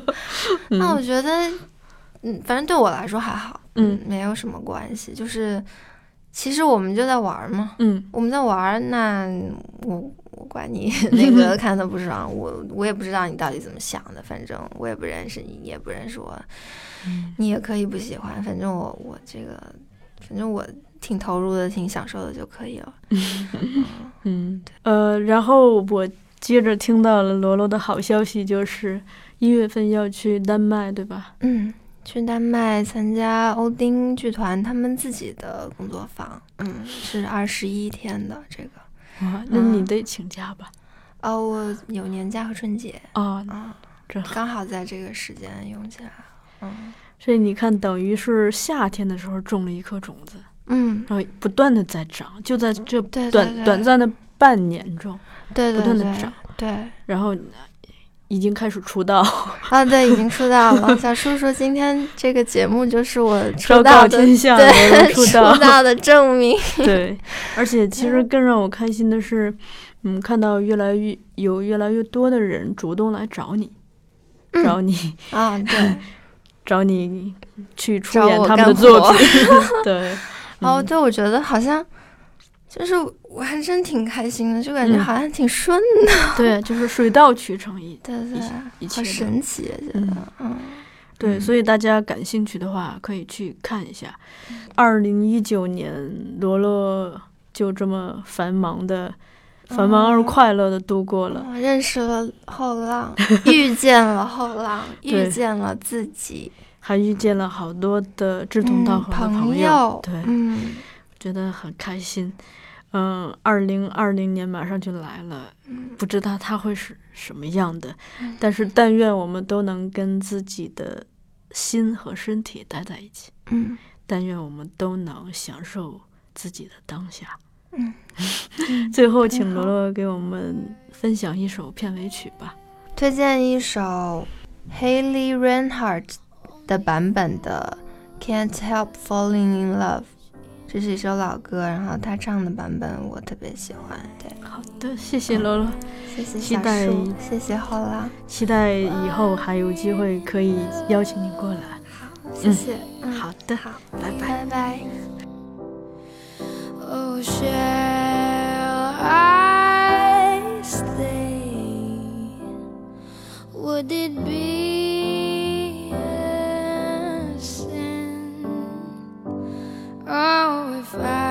那我觉得，嗯，反正对我来说还好，嗯，没有什么关系，就是其实我们就在玩嘛，嗯。我们在玩，那我我管你那个 看的不爽，我我也不知道你到底怎么想的，反正我也不认识你，你也不认识我，嗯你也可以不喜欢，反正我我这个，反正我挺投入的，挺享受的就可以了。嗯，呃，然后我接着听到了罗罗的好消息，就是一月份要去丹麦，对吧？嗯，去丹麦参加欧丁剧团他们自己的工作坊，嗯，是二十一天的这个。哇，那你嗯得请假吧？哦，我有年假和春节啊，啊，这好。刚好在这个时间用起来。嗯所以你看，等于是夏天的时候种了一颗种子，嗯，然后不断的在长，就在这短对短暂的半年中，不对对对断的长对。然后已经开始出道，啊，对，已经出道了。小叔叔，今天这个节目就是我出道的，天下，对出道。的证明。对，而且其实更让我开心的是，嗯，看到越来越有越来越多的人主动来找你，找你，啊，对，找你去出演他们的作品。对，哦，嗯对，我觉得好像就是我还真挺开心的，就感觉嗯好像挺顺的。对，就是水到渠成一。对对，一切好神奇，觉得，嗯对，嗯所以大家感兴趣的话，可以去看一下。二零一九年，罗罗就这么繁忙的、繁忙而哦快乐的度过了。我认识了后浪，遇见了后浪，遇见了自己，还遇见了好多的志同道嗯合的朋友，对，嗯觉得很开心。嗯，二零二零年马上就来了，嗯不知道它会是什么样的，嗯但是但愿我们都能跟自己的心和身体待在一起，嗯但愿我们都能享受自己的当下。嗯，最后请罗罗给我们分享一首片尾曲吧。推荐一首 Haley Reinhardt 的版本的《Can't Help Falling in Love》，这是一首老歌，然后他唱的版本我特别喜欢。对，好的，谢谢罗罗，谢谢小期待，谢谢后浪，期待以后还有机会可以邀请你过来。好谢谢。嗯，好的，好，拜拜。拜拜。Oh, shall I stay? Would it be fire.